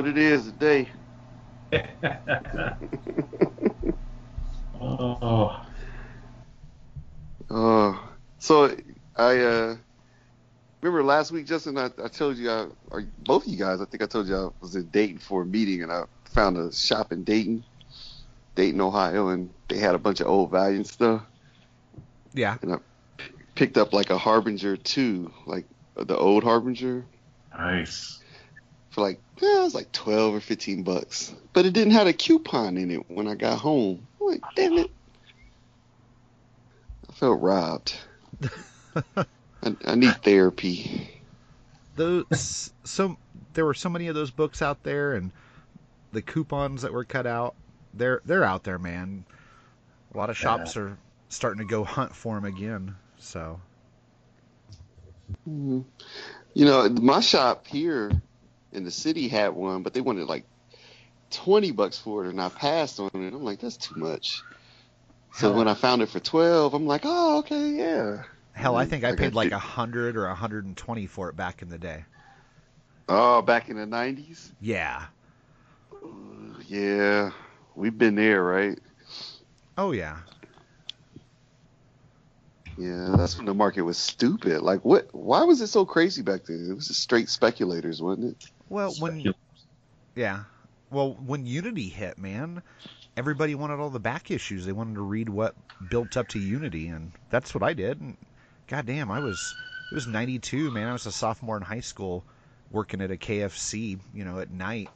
what it is today. oh, Oh. so I uh, remember last week, Justin. I, I told you, I, or both of you guys, I think I told you I was in Dayton for a meeting, and I found a shop in Dayton, Dayton, Ohio, and they had a bunch of old Valiant stuff. Yeah. And I picked up like a Harbinger two, like the old Harbinger, nice. For like yeah, it was like twelve or fifteen bucks, but it didn't have a coupon in it when I got home. I'm like, damn it! I felt robbed. I, I need therapy. Those so there were so many of those books out there, and the coupons that were cut out. They're they're out there, man. A lot of shops are starting to go hunt for them again. So Mhm. You know, my shop here in the city had one, but they wanted like twenty bucks for it, and I passed on it. I'm like, that's too much. So Hell. when I found it for twelve, I'm like, oh, okay, yeah. hell, I think I I paid like a hundred or a hundred and twenty for it back in the day. Oh, back in the '90s. Yeah. Uh, yeah, we've been there, right? Oh yeah. Yeah, that's when the market was stupid. Like, what? Why was it so crazy back then? It was just straight speculators, wasn't it? Well, when Speculum. yeah, well when Unity hit, man, everybody wanted all the back issues. They wanted to read what built up to Unity, and that's what I did. And goddamn, I was it was '92, man. I was a sophomore in high school, working at a KFC, you know, at night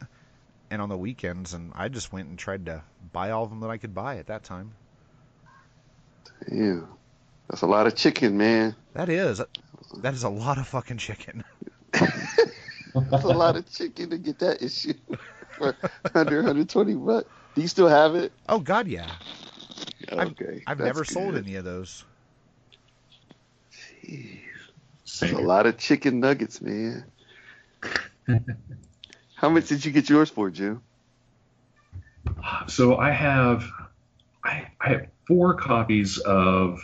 and on the weekends, and I just went and tried to buy all of them that I could buy at that time. Yeah, that's a lot of chicken, man. That is that is a lot of fucking chicken. That's a lot of chicken to get that issue for under 120 bucks. Do you still have it? Oh God, yeah. I've- Okay, I've that's never sold any of those. Jeez, That's a lot of chicken nuggets, man. How much did you get yours for, Jim? So I have, I, I have four copies of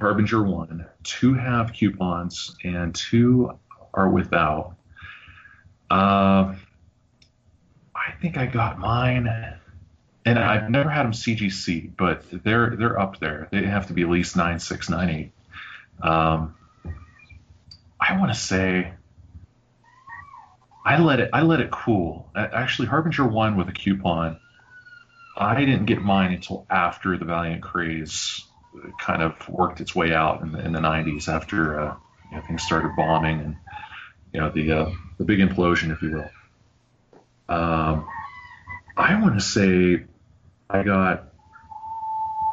Harbinger One. Two have coupons, and two are without. Uh, I think I got mine, and I've never had them CGC, but they're they're up there. They have to be at least nine six nine eight. Um, I want to say. I let it. I let it cool. Actually, Harbinger One with a coupon. I didn't get mine until after the Valiant craze uh, kind of worked its way out in the, in the 90s after uh, you know, things started bombing and you know the uh, the big implosion, if you will. Um, I want to say I got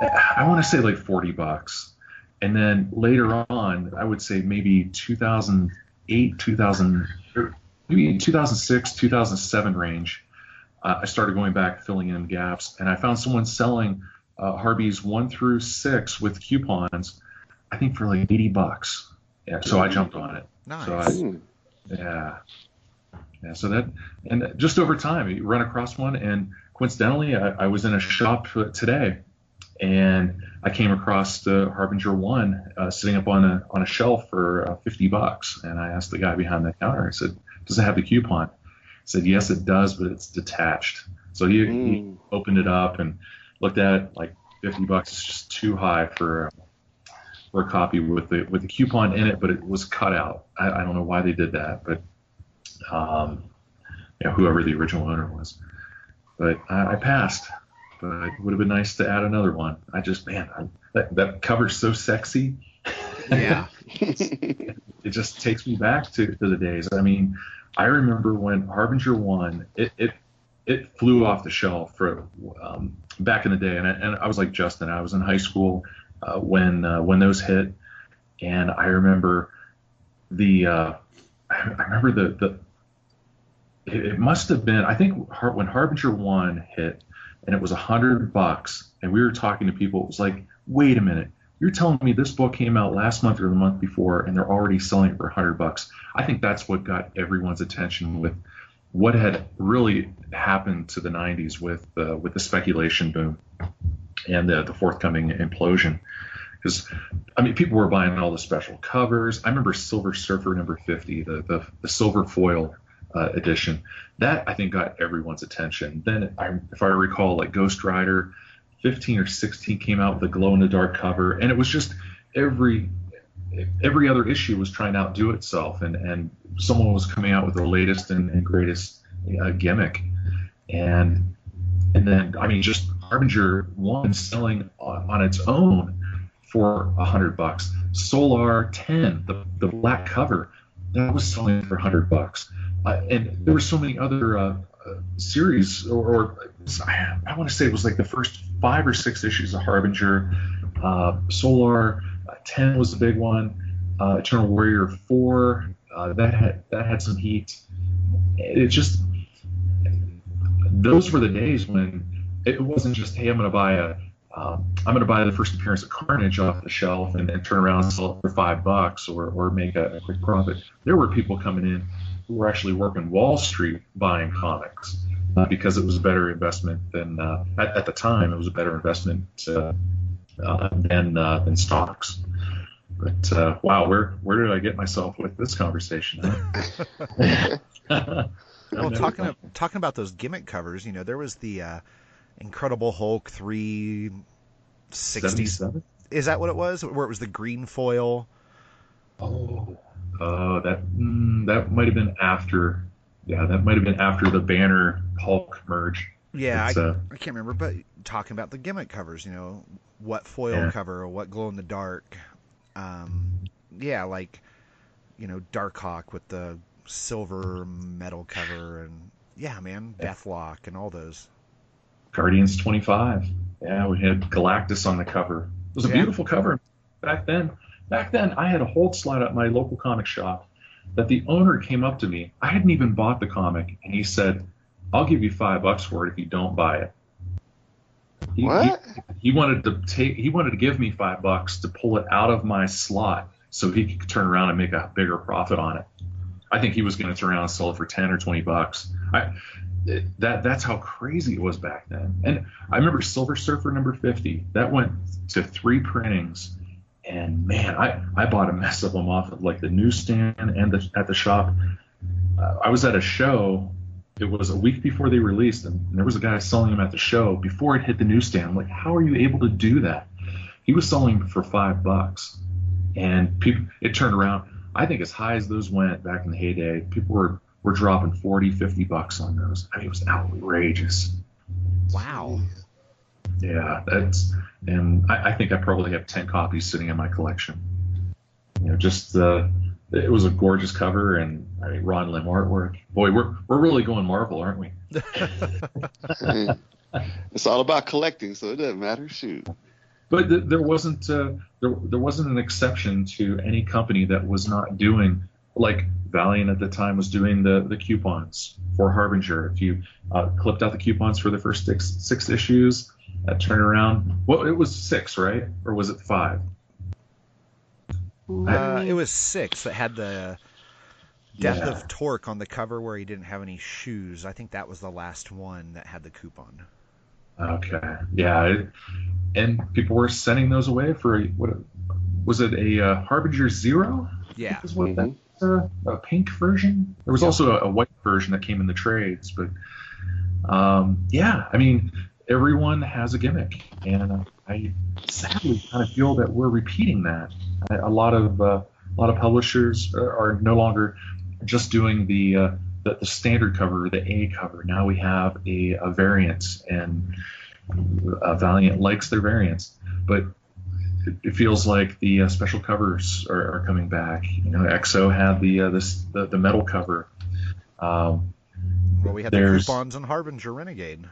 I want to say like 40 bucks, and then later on I would say maybe 2008, 2000, maybe 2006, 2007 range uh, I started going back, filling in gaps, and I found someone selling uh, Harbies one through six with coupons. I think for like eighty bucks. Yeah, so I jumped on it. Nice. So I. yeah, yeah. So that and just over time, you run across one, and coincidentally, I, I was in a shop today, and I came across the Harbinger one uh, sitting up on a on a shelf for uh, fifty bucks, and I asked the guy behind the counter. I said, "Does it have the coupon?" He said, "Yes, it does, but it's detached." So he, he Mm. opened it up and looked at it. Like fifty bucks is just too high for for a copy with the with the coupon in it, but it was cut out. I, I don't know why they did that, but um, you know, whoever the original owner was. But I, I passed. But it would have been nice to add another one. I just man, I, that that cover's so sexy. Yeah. it just takes me back to, to the days. I mean, I remember when Harbinger one, it it, it flew off the shelf for um, back in the day, and I, and I was like Justin, I was in high school uh, when uh, when those hit, and I remember the uh, I remember the the it, it must have been I think Har- when Harbinger one hit, and it was a hundred bucks, and we were talking to people, it was like, wait a minute. You're telling me this book came out last month or the month before, and they're already selling it for 100 bucks. I think that's what got everyone's attention with what had really happened to the 90s with uh, with the speculation boom and the, the forthcoming implosion. Because I mean, people were buying all the special covers. I remember Silver Surfer number 50, the the, the silver foil uh, edition. That I think got everyone's attention. Then, I, if I recall, like Ghost Rider 15 or 16 came out with a glow in the dark cover, and it was just every every other issue was trying to outdo itself, and and someone was coming out with the latest and, and greatest uh, gimmick, and and then I mean just Harbinger one selling on, its own for a hundred bucks. Solar 10, the the black cover, that was selling for hundred bucks, uh, and there were so many other uh, uh series or, or I, want to say it was like the first five or six issues of Harbinger. Uh, Solar uh, 10 was the big one. Uh, Eternal Warrior 4 uh, that had that had some heat. It just those were the days when it wasn't just hey I'm going to buy a um, I'm going to buy the first appearance of Carnage off the shelf and, and turn around and sell it for five bucks or, or make a, a quick profit. There were people coming in who were actually working Wall Street buying comics uh, because it was a better investment than uh, at, at, the time it was a better investment uh, uh than uh, than stocks. But uh, wow, where where did I get myself with this conversation? well, talking talking about those gimmick covers, you know, there was the Incredible Hulk three sixty seven. Is that what it was? Where it was the green foil? Oh, uh, that mm, that might have been after yeah, that might have been after the Banner Hulk merge. Yeah, I, uh, I, can't remember, but talking about the gimmick covers, you know, what foil yeah. cover or what glow in the dark. Um, yeah, like you know, Darkhawk with the silver metal cover, and yeah, man, Deathlok and all those. Guardians 25. Yeah, we had Galactus on the cover. It was a yeah. beautiful cover back then. Back then, I had a hold slot at my local comic shop that the owner came up to me. I hadn't even bought the comic, and he said, "I'll give you five bucks for it if you don't buy it." He, what? He, he, wanted to take. He wanted to give me five bucks to pull it out of my slot so he could turn around and make a bigger profit on it. I think he was going to turn around and sell it for ten or twenty bucks. I, that that's how crazy it was back then. And I remember Silver Surfer number fifty. That went to three printings and man, I, I bought a mess of them off of like the newsstand and the, at the shop. Uh, I was at a show. It was a week before they released them, and there was a guy selling them at the show before it hit the newsstand. I'm like, how are you able to do that? He was selling for five bucks, and people. It turned around. I think as high as those went back in the heyday, people were were dropping 40, 50 bucks on those. I mean, it was outrageous. Wow. Yeah, that's and I, I, think I probably have ten copies sitting in my collection. You know, just uh, it was a gorgeous cover and I mean, Ron Lim artwork. Boy, we're we're really going Marvel, aren't we? it's all about collecting, so it doesn't matter. Shoot. But th- there wasn't uh, there there wasn't an exception to any company that was not doing like Valiant at the time was doing the the coupons for Harbinger. If you uh, clipped out the coupons for the first six six issues, that turnaround. Well, it was six, right? Or was it five? Uh, it was six that had the Death yeah. of Torque on the cover where he didn't have any shoes. I think that was the last one that had the coupon. Okay. Yeah. and people were sending those away for what was it a uh, Harbinger Zero? Yeah. Is what mm-hmm. that, uh, a pink version. There was also a, a, white version that came in the trades, but um, yeah, I mean, everyone has a gimmick, and I sadly kind of feel that we're repeating that. A lot of uh, a lot of publishers are, no longer just doing the, uh, the, the standard cover, the A cover. Now we have a, a variant, and uh, Valiant likes their variants, but it, it feels like the uh, special covers are, are, coming back. You know, X-O had the uh, this the, the metal cover. Um, well, we had the coupons on Harbinger Renegade.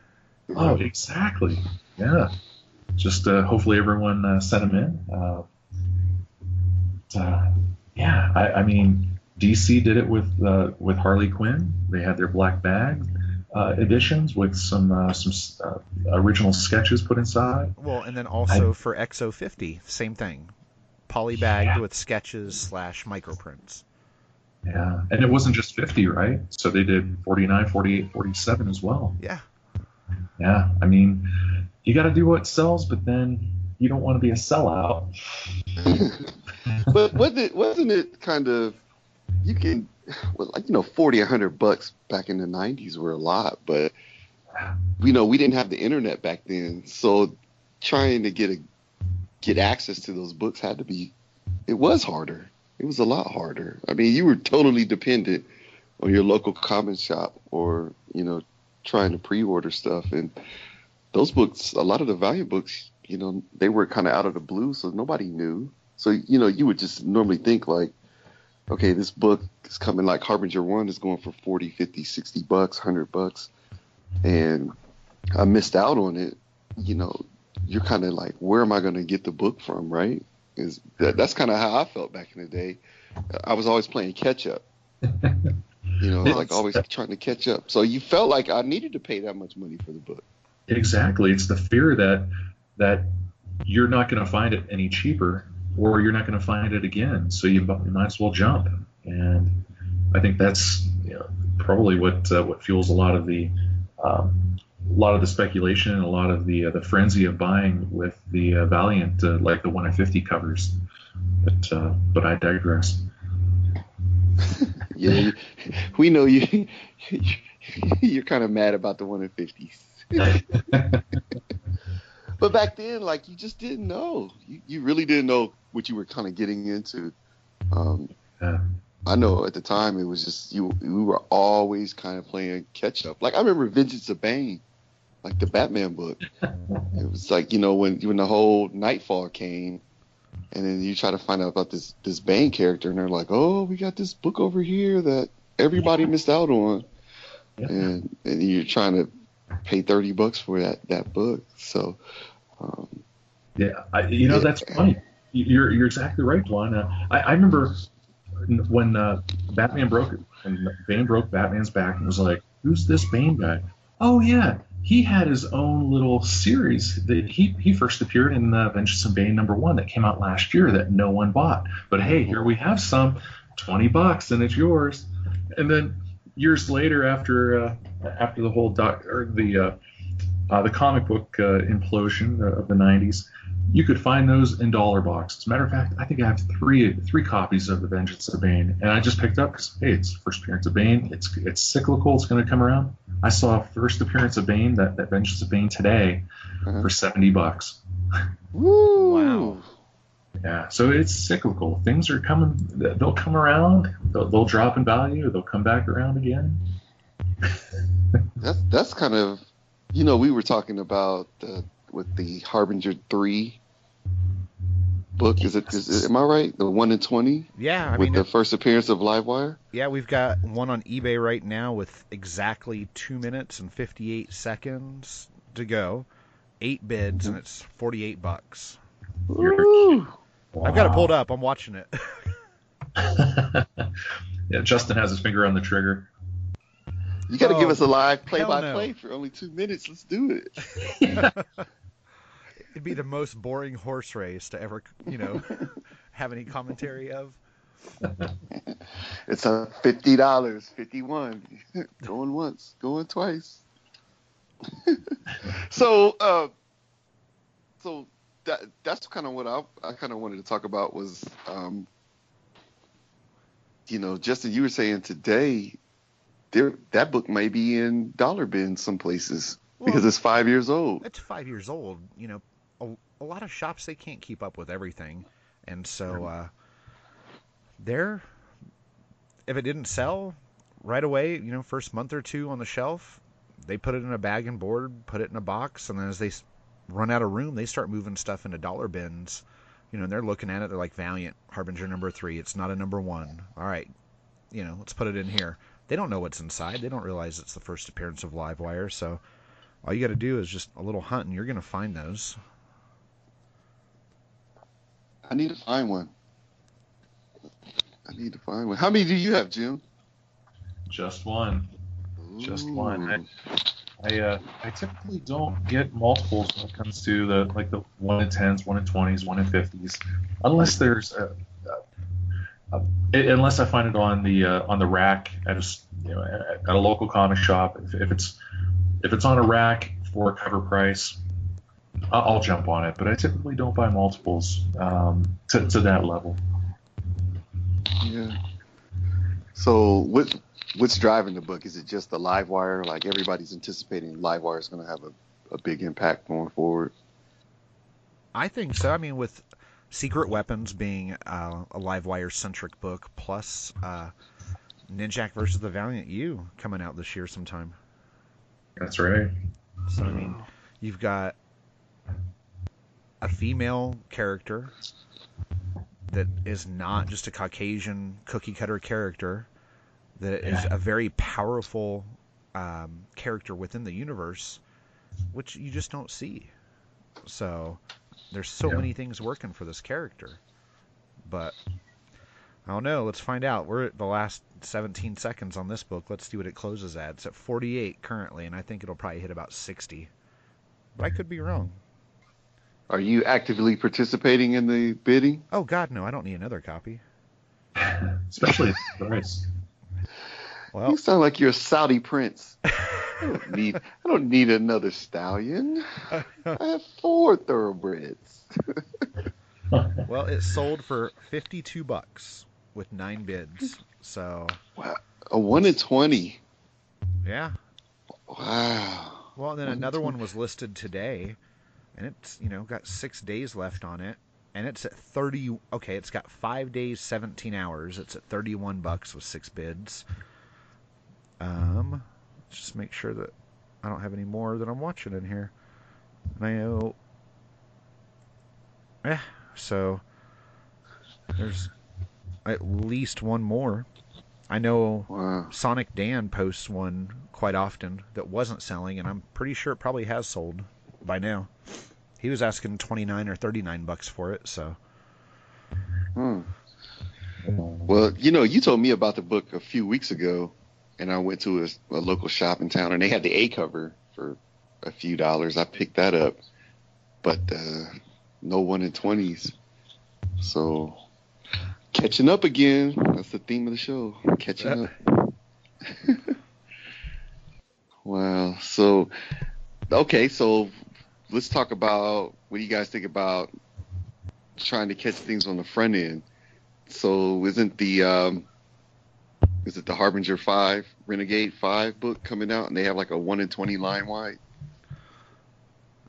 Oh, exactly. Yeah. Just uh, hopefully everyone uh, sent them in. Uh, uh, yeah, I, I, mean, DC did it with uh, with Harley Quinn. They had their black bag. Uh, editions with some uh, some uh, original sketches put inside. Well, and then also for XO50, same thing, polybagged Yeah. with sketches slash microprints. Yeah, and it wasn't just 50, right? So they did 49, 48, 47 as well. Yeah, Yeah, I mean, you got to do what sells, but then you don't want to be a sellout. but wasn't it, wasn't it kind of you can well, like you know 40 100 bucks back in the 90s were a lot but you know we didn't have the internet back then. So trying to get a get access to those books had to be it was harder. It was a lot harder. I mean you were totally dependent on your local comic shop or you know trying to pre-order stuff. And those books a lot of the value books you know they were kind of out of the blue so nobody knew. So you know you would just normally think like okay this book is coming like harbinger one is going for 40 50 60 bucks 100 bucks. And i missed out on it you know you're kind of like where am i going to get the book from right? Is that, that's kind of how i felt back in the day. I was always playing catch up. You know like always trying to catch up. So you felt like i needed to pay that much money for the book. Exactly. It's the fear that that you're not going to find it any cheaper, or you're not going to find it again. So you, you might as well jump. And I think that's you know, probably what uh, what fuels a lot of the um, a lot of the speculation and a lot of the uh, the frenzy of buying with the uh, Valiant, uh, like the one fifty covers. But uh, but I digress. yeah you- we know you you're kind of mad about the one in 50s But back then, like you just didn't know. You, you really didn't know what you were kind of getting into. Um, Yeah. I know at the time it was just you. We were always kind of playing catch up. Like I remember Vengeance of Bane, like the Batman book. it was like you know when when the whole Knightfall came, and then you try to find out about this this Bane character, and they're like, oh, we got this book over here that everybody missed out on, Yeah. and and you're trying to pay thirty bucks for that that book. So. Um, Yeah, I, you know that's funny. You're you're exactly right, Dwan. Uh, I, I remember when uh, Batman broke when Bane broke Batman's back and was like, "Who's this Bane guy?" Oh yeah, he had his own little series that he he first appeared in uh, Vengeance of Bane number one that came out last year that no one bought. But hey, here we have some, twenty bucks and it's yours. And then years later, after uh, after the whole doc or the uh, uh, the comic book uh, implosion of the 90s, you could find those in dollar boxes. As a matter of fact, I think I have three three copies of The Vengeance of Bane, and I just picked up because hey, it's first appearance of Bane. It's it's cyclical. It's going to come around. I saw first appearance of Bane, that, that Vengeance of Bane today, Uh-huh. for 70 bucks. Woo! Wow. Yeah, so it's cyclical. Things are coming. They'll come around. They'll, they'll drop in value. They'll come back around again. That's that's kind of, you know, we were talking about uh, with the Harbinger three book. Is it? Is it am I right? The one in twenty Yeah, I with mean, the first appearance of Livewire. yeah, we've got one on eBay right now with exactly two minutes and 58 seconds to go. Eight bids, and it's 48 bucks. You're- I've got it pulled up. I'm watching it. yeah, Justin has his finger on the trigger. You got to Oh, give us a live play-by-play no. for only two minutes. Let's do it. It'd be the most boring horse race to ever, you know, have any commentary of. It's a fifty dollars, fifty-one. going once, going twice. so, uh, so that that's kind of what I I kind of wanted to talk about was, um, you know, Justin, you were saying today, there that book may be in dollar bins some places because it's five years old. It's five years old. You know, a, a lot of shops they can't keep up with everything, and so uh, they're if it didn't sell right away, you know, first month or two on the shelf, they put it in a bag and board, put it in a box, and then as they run out of room, they start moving stuff into dollar bins. You know, and they're looking at it. They're like Valiant Harbinger number three. It's not a number one. All right, you know, let's put it in here. They don't know what's inside. They don't realize it's the first appearance of Livewire. So all you got to do is just a little hunt, and you're going to find those. I need to find one. I need to find one. How many do you have, Jim? Just one. Just one. I, I uh, I typically don't get multiples when it comes to the like the one in tens, one in twenties, one in fifties, unless there's a, a, a, unless I find it on the uh, on the rack at a you know at a local comic shop. If, if it's if it's on a rack for a cover price, I'll, I'll jump on it. But I typically don't buy multiples um, to to that level. Yeah. So what what's driving the book? Is it just the Livewire? Like everybody's anticipating Livewire is going to have a, a big impact going forward. I think so. I mean, with Secret Weapons being uh, a Livewire centric book, plus uh, Ninjak versus the Valiant U coming out this year sometime. That's right. So I mean, you've got a female character that is not just a Caucasian cookie cutter character, that is Yeah. a very powerful um, character within the universe, which you just don't see. So there's so Yeah. many things working for this character, but I don't know. Let's find out. We're at the last 17 seconds on this book. Let's see what it closes at. It's at 48 currently, and I think it'll probably hit about 60. But I could be wrong. Are you actively participating in the bidding? Oh God, no! I don't need another copy. Especially at the price. Well, You sound like you're a Saudi prince. I don't need I don't need another stallion. I have four thoroughbreds. well, it sold for 52 bucks with nine bids. So wow. A one in twenty. yeah. Wow. Well, and then One another one was listed today, and it's you know got six days left on it, and it's at 30. Okay, it's got five days, 17 hours. It's at 31 bucks with six bids. Um, just make sure that I don't have any more that I'm watching in here. And I know. Yeah, so there's at least one more. I know Wow. Sonic Dan posts one quite often that wasn't selling, and I'm pretty sure it probably has sold by now. He was asking 29 or 39 bucks for it, so Hmm. Well, you know, you told me about the book a few weeks ago, and I went to a, a local shop in town, and they had the A cover for a few dollars. I picked that up, but uh, no one in twenties. So catching up again. That's the theme of the show. Catching up. wow. So okay, so let's talk about what do you guys think about trying to catch things on the front end. So isn't the um is it the Harbinger Five, Renegade Five book coming out and they have like a one in twenty line wide?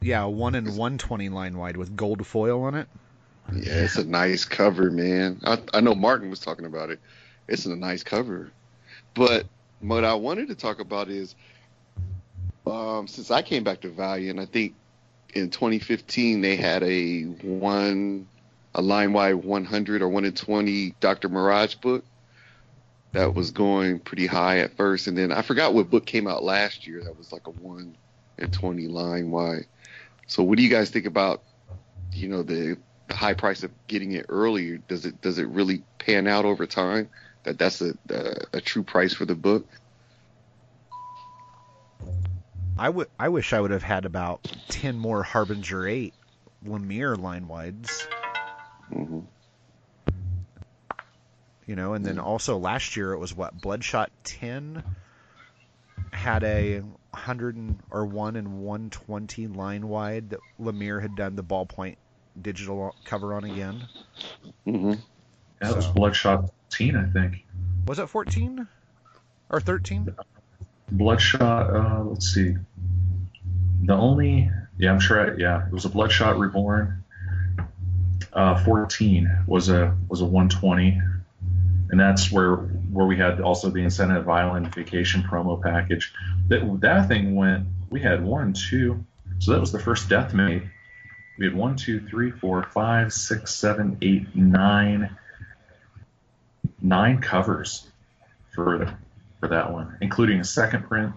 yeah, 1 in 120 line wide with gold foil on it. Yeah, it's a nice cover, man. I I know Martin was talking about it. It's a nice cover. But what I wanted to talk about is um since I came back to Valiant, I think in 2015 they had a one a line wide 100 or 1 in 20 Dr. Mirage book that was going pretty high at first and then I forgot what book came out last year that was like a 1 in 20 line wide. So what do you guys think about you know the the high price of getting it earlier does it does it really pan out over time that that's a a, a true price for the book I would I wish I would have had about 10 more Harbinger 8 Lemire line wides, hmm you know, and then also last year it was what Bloodshot 10 had a 100 and, or 1 and 120 line wide that Lemire had done the ballpoint digital cover on again. Mm-hmm. That was Bloodshot 14, I think. Was it 14 or 13? Bloodshot. Uh, let's see. The only, yeah, I'm sure. I, yeah, it was a Bloodshot Reborn. Uh, 14 was a was a 120, and that's where where we had also the incentive island vacation promo package. That that thing went. We had one, two. So that was the first death mate. We had one, two, three, four, five, six, seven, eight, nine, nine covers for for that one, including a second print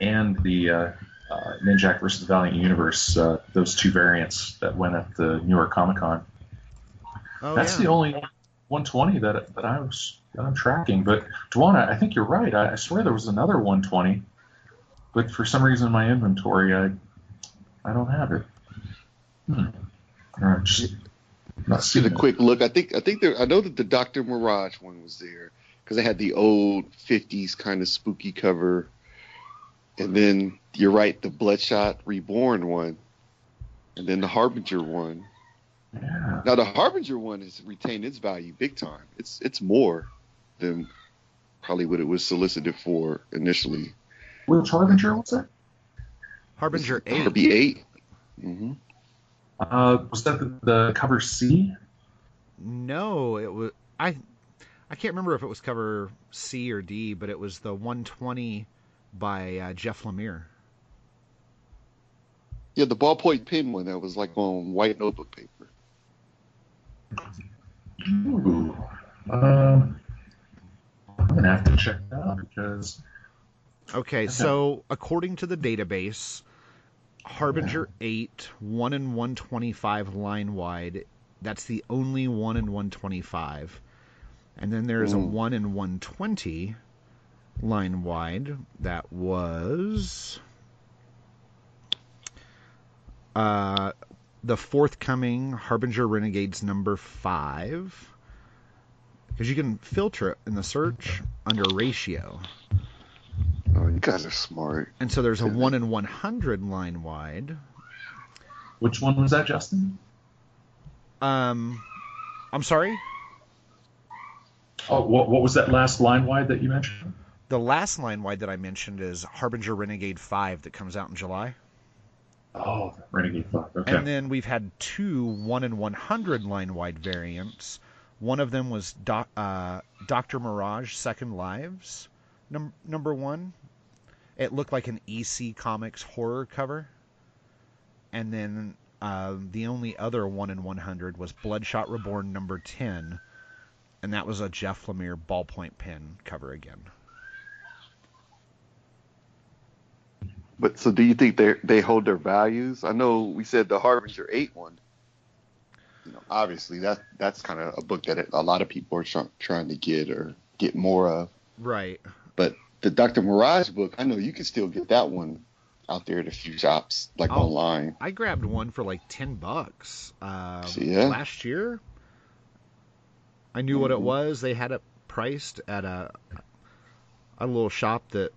and the uh, uh, Ninjak versus Valiant Universe, uh, those two variants that went at the New York Comic Con. Oh, That's yeah. the only 120 that that I was I'm tracking. But Dwana, I think you're right. I, I swear there was another 120, but for some reason in my inventory, I I don't have it. Hmm. All right, just not Get seeing a it. quick look. I think I think there. I know that the Doctor Mirage one was there because they had the old '50s kind of spooky cover, and then you're right, the Bloodshot Reborn one, and then the Harbinger one. Yeah. Now the Harbinger one has retained its value big time. It's it's more than probably what it was solicited for initially. Which Harbinger was it? Harbinger eight. Harby 8 Mm-hmm. Uh, was that the, the cover C? No, it was I. I can't remember if it was cover C or D, but it was the 120 by uh, Jeff Lemire. Yeah, the ballpoint pen one that was like on white notebook paper. Ooh. Um, I'm gonna have to check that out because Okay, so according to the database, Harbinger 8, 1 and 125 line wide, that's the only 1 in 125. And then there's a Mm. 1 in 120 line wide that was uh, the forthcoming Harbinger Renegades number 5. Because you can filter it in the search under ratio. Oh, you guys are smart. And so there's a Mhm. 1 in 100 line wide. which one was that, Justin? Um, I'm sorry? Oh, what, what was that last line wide that you mentioned? The last line wide that I mentioned is Harbinger Renegade 5 that comes out in July. Oh, Renegade Five. Okay. And then we've had two 1 in 100 line wide variants. One of them was doc, uh, Dr. Mirage Second Lives, num- number one. It looked like an EC Comics horror cover. And then uh, the only other 1 in 100 was Bloodshot Reborn number 10. And that was a Jeff Lemire ballpoint pen cover again. But so, do you think they they hold their values? I know we said the Harbinger Eight one. You know, obviously that that's kind of a book that a lot of people are try, trying to get or get more of. Right. But the Dr. Mirage book, I know you can still get that one out there at a few shops, like Oh. online. I grabbed one for like ten bucks uh, Yeah. last year. I knew what it Mhm. was. They had it priced at a a little shop that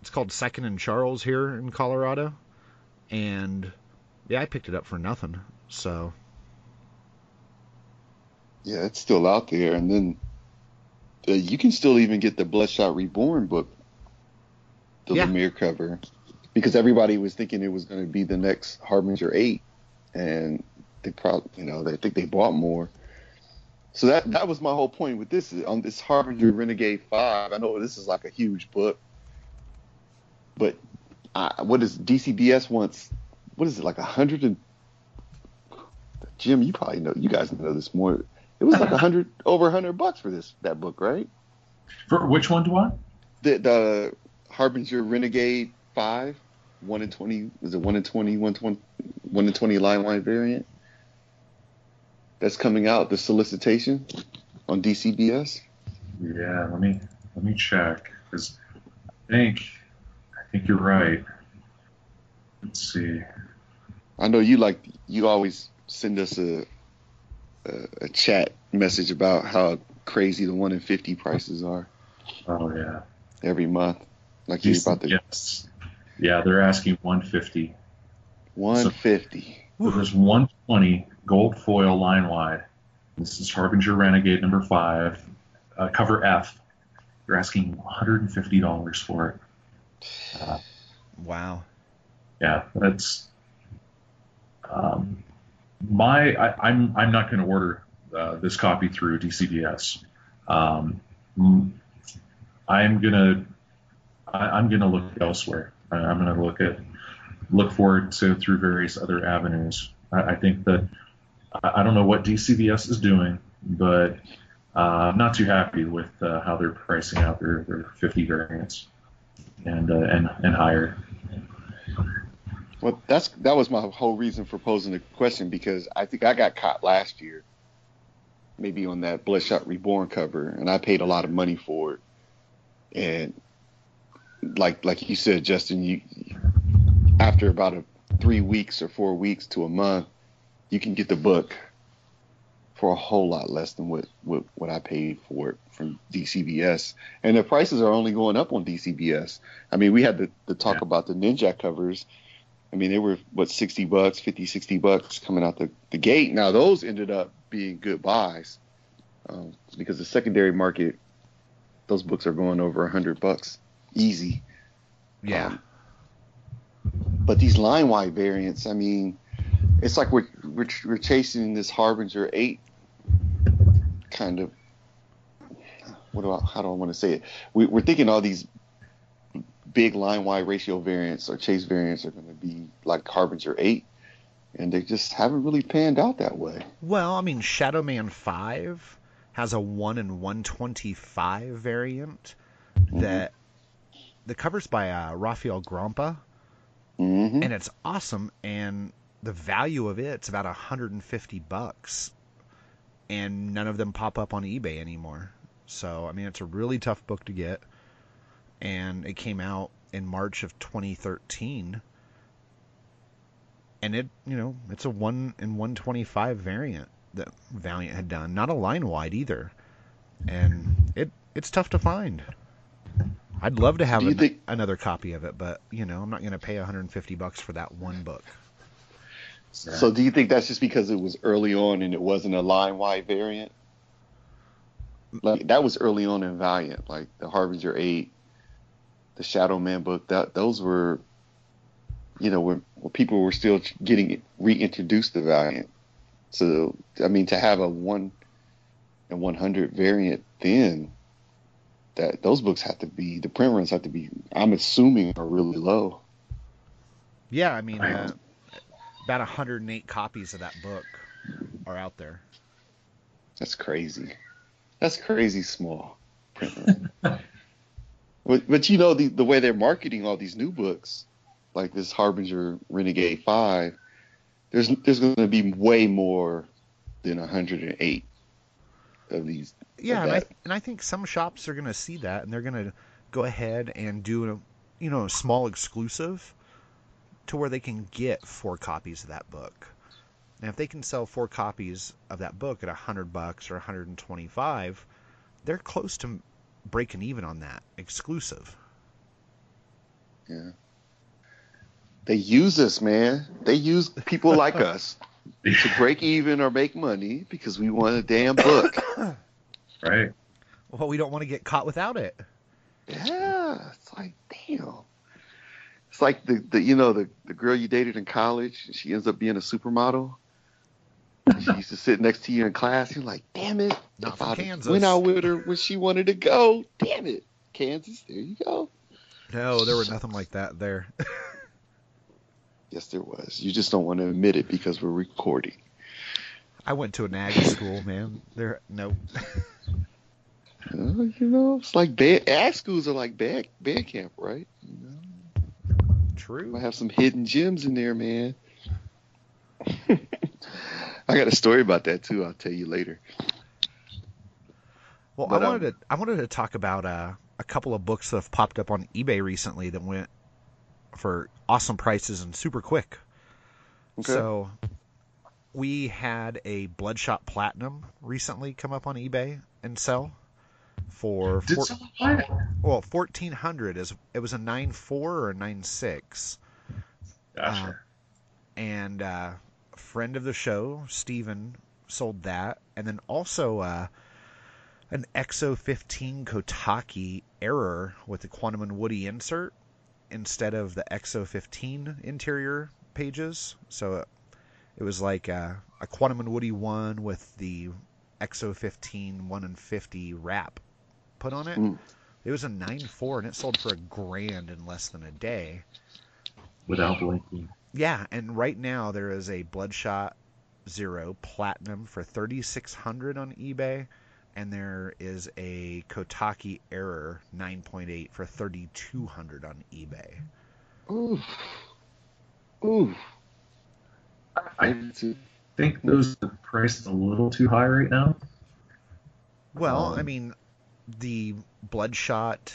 it's called Second and Charles here in Colorado, and yeah, I picked it up for nothing. So Yeah, it's still out there. And then uh, you can still even get the Bloodshot Reborn book, the Yeah. Lemire cover, because everybody was thinking it was going to be the next Harbinger Eight, and they probably, you know, they think they bought more. So that that was my whole point with this on this Harbinger Renegade Five. I know this is like a huge book, but I, what is DCBS wants? What is it like a hundred and? Jim, you probably know. You guys know this more. It was like a hundred over a hundred bucks for this that book, right? For which one do I? The the Harbinger Renegade Five, one in twenty Is it one in 20, 120, one in twenty line line variant? That's coming out the solicitation on DCBS. Yeah, let me let me check because I think I think you're right. Let's see. I know you like you always send us a a, a chat message about how crazy the one in fifty prices are Oh yeah. every month. Like you're about to Yes. Yeah, they're asking 150. one fifty. So there's 120 gold foil line wide. This is Harbinger Renegade number five, uh, cover F. You're asking 150 dollars for it. Uh, wow. yeah, that's um, my. I, I'm I'm not going to order uh, this copy through DCBS. Um, I'm gonna I, I'm gonna look elsewhere. I, I'm gonna look at look forward to through various other avenues. I, I think that I, don't know what DCBS is doing, but uh, I'm not too happy with uh, how they're pricing out their, their 50 variants and uh, and and higher. Well, that's that was my whole reason for posing the question because I think I got caught last year maybe on that Bloodshot Reborn cover, and I paid a lot of money for it. And like like you said, Justin, you after about a three weeks or four weeks to a month, you can get the book for a whole lot less than what, what, what I paid for it from DCBS. And the prices are only going up on DCBS. I mean, we had to, to talk Yeah. about the Ninja covers. I mean, they were, what, 60 bucks, 50, 60 bucks coming out the, the gate. Now, those ended up being good buys um, because the secondary market, those books are going over 100 bucks easy. Yeah. Um, but these line wide variants, I mean, it's like we're, we're we're chasing this Harbinger eight kind of. What do I? How do I want to say it? We, we're thinking all these big line wide ratio variants or chase variants are going to be like Harbinger eight, and they just haven't really panned out that way. Well, I mean, Shadow Man 5 has a 1 in 125 variant that the cover's by uh, Rafael Grampá, hmm and it's awesome, and the value of it's about 150 bucks, and none of them pop up on eBay anymore. So, I mean, it's a really tough book to get, and it came out in March of 2013. And it, you know, it's a 1 in 125 variant that Valiant had done. Not a line wide either. And it it's tough to find. I'd love to have an- think- another copy of it, but you know, I'm not going to pay 150 bucks for that one book. So do you think that's just because it was early on and it wasn't a line wide variant? Like that was early on in Valiant, like the Harbinger Eight, the Shadow Man book. That those were, you know, when, when people were still getting reintroduced to Valiant. So I mean, to have a one and one hundred variant then, that those books have to be the print runs have to be. I'm assuming are really low. Yeah, I mean, uh, about 108 copies of that book are out there. That's crazy. That's crazy small print but, but you know the the way they're marketing all these new books, like this Harbinger Renegade Five, there's there's going to be way more than 108 of these. Yeah, of and I and I think some shops are going to see that and they're going to go ahead and do a you know a small exclusive to where they can get four copies of that book. And if they can sell four copies of that book at 100 bucks or 125, they're close to breaking even on that exclusive. Yeah. They use us, man. They use people like us to break even or make money because we want a damn book. right. Well, we don't want to get caught without it. Yeah, it's like damn. It's like the, the you know the, the girl you dated in college, and she ends up being a supermodel. she used to sit next to you in class. You're like, damn it, Not if from I'd Kansas. went out with her when she wanted to go. Damn it, Kansas. There you go. No, there was nothing like that there. Yes, there was. You just don't want to admit it because we're recording. I went to an ag school, man. There, no. Uh, you know, it's like band, ag schools are like bad band camp, right? You know, True. I have some hidden gems in there, man. I got a story about that too. I'll tell you later. Well, But, I um, wanted to I wanted to talk about uh, a couple of books that have popped up on eBay recently that went for awesome prices and super quick. Okay. So we had a Bloodshot Platinum recently come up on eBay and sell for Did four, it? well fourteen hundred is it was a nine four or a nine six. Gotcha. and uh, a friend of the show, Steven, sold that, and then also uh, an X-O 15 Kotaki error with the Quantum and Woody insert instead of the X-O 15 interior pages. So it was like uh, a Quantum and Woody one with the X-O 15 1 and 50 wrap put on it. Mm. It was a nine four, and it sold for a grand in less than a day. Without blinking. Yeah, and right now there is a Bloodshot Zero Platinum for 3600 on eBay and there is a Kotaki Error 9.8 for 3200 on eBay. Ooh, ooh. I think those are priced a little too high right now. Well, I Um, mean, the Bloodshot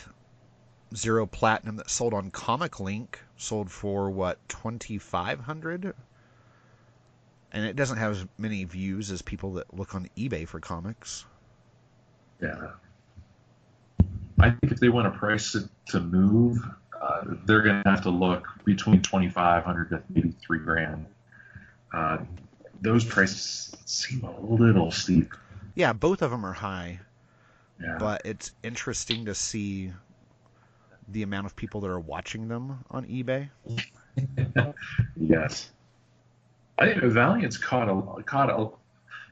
Zero Platinum that sold on ComicLink sold for what twenty five hundred, and it doesn't have as many views as people that look on eBay for comics. Yeah. I think if they want to price it to move, uh, they're going to have to look between 2500 to maybe three grand. Uh, those prices seem a little steep. Yeah, both of them are high, Yeah. but it's interesting to see the amount of people that are watching them on eBay. yes. I think Valiant's caught a caught a,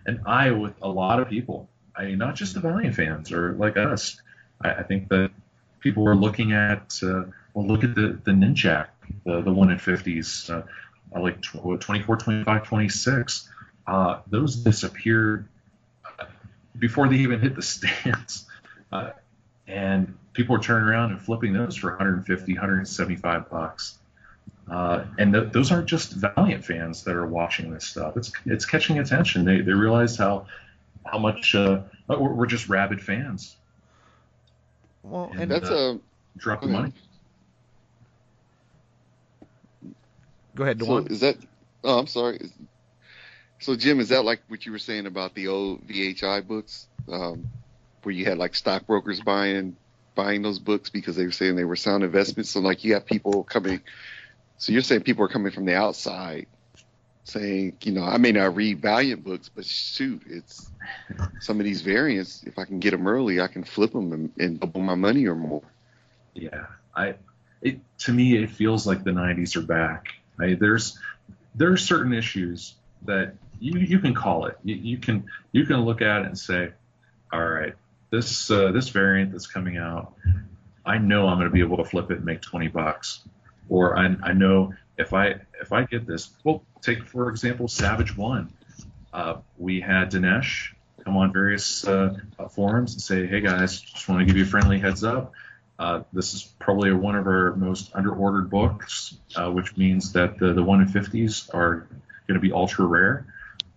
an eye with a lot of people. I mean, not just the Valiant fans or like us. I, I think that people are looking at uh, well, look at the the Ninjak, the the one in fifties, uh, like tw- 24, 25, 26. Uh, those disappeared before they even hit the stands. Uh, and people are turning around and flipping those for 150, 175 bucks. Uh, and th- those aren't just Valiant fans that are watching this stuff. It's it's catching attention. They they realize how how much uh, we're, we're just rabid fans. Well, And and That's uh, a Drop the Okay. money. go ahead, so is that? Oh, I'm sorry. So Jim, is that like what you were saying about the old VH1 books, um, where you had like stockbrokers buying buying those books because they were saying they were sound investments? So like you have people coming. So you're saying people are coming from the outside, saying, you know, I may not read Valiant books, but shoot, it's some of these variants. If I can get them early, I can flip them and, and double my money or more. Yeah, I it to me it feels like the '90s are back. I, there's there are certain issues that you you can call it. You, you can you can look at it and say, all right, this uh, this variant that's coming out, I know I'm going to be able to flip it and make 20 bucks, or I, I know if I if I get this. Well, take for example Savage One. Uh, we had Dinesh come on various uh, forums and say, hey guys, just want to give you a friendly heads up. Uh, this is probably one of our most underordered books, uh, which means that the, the 1 in 50s are going to be ultra rare.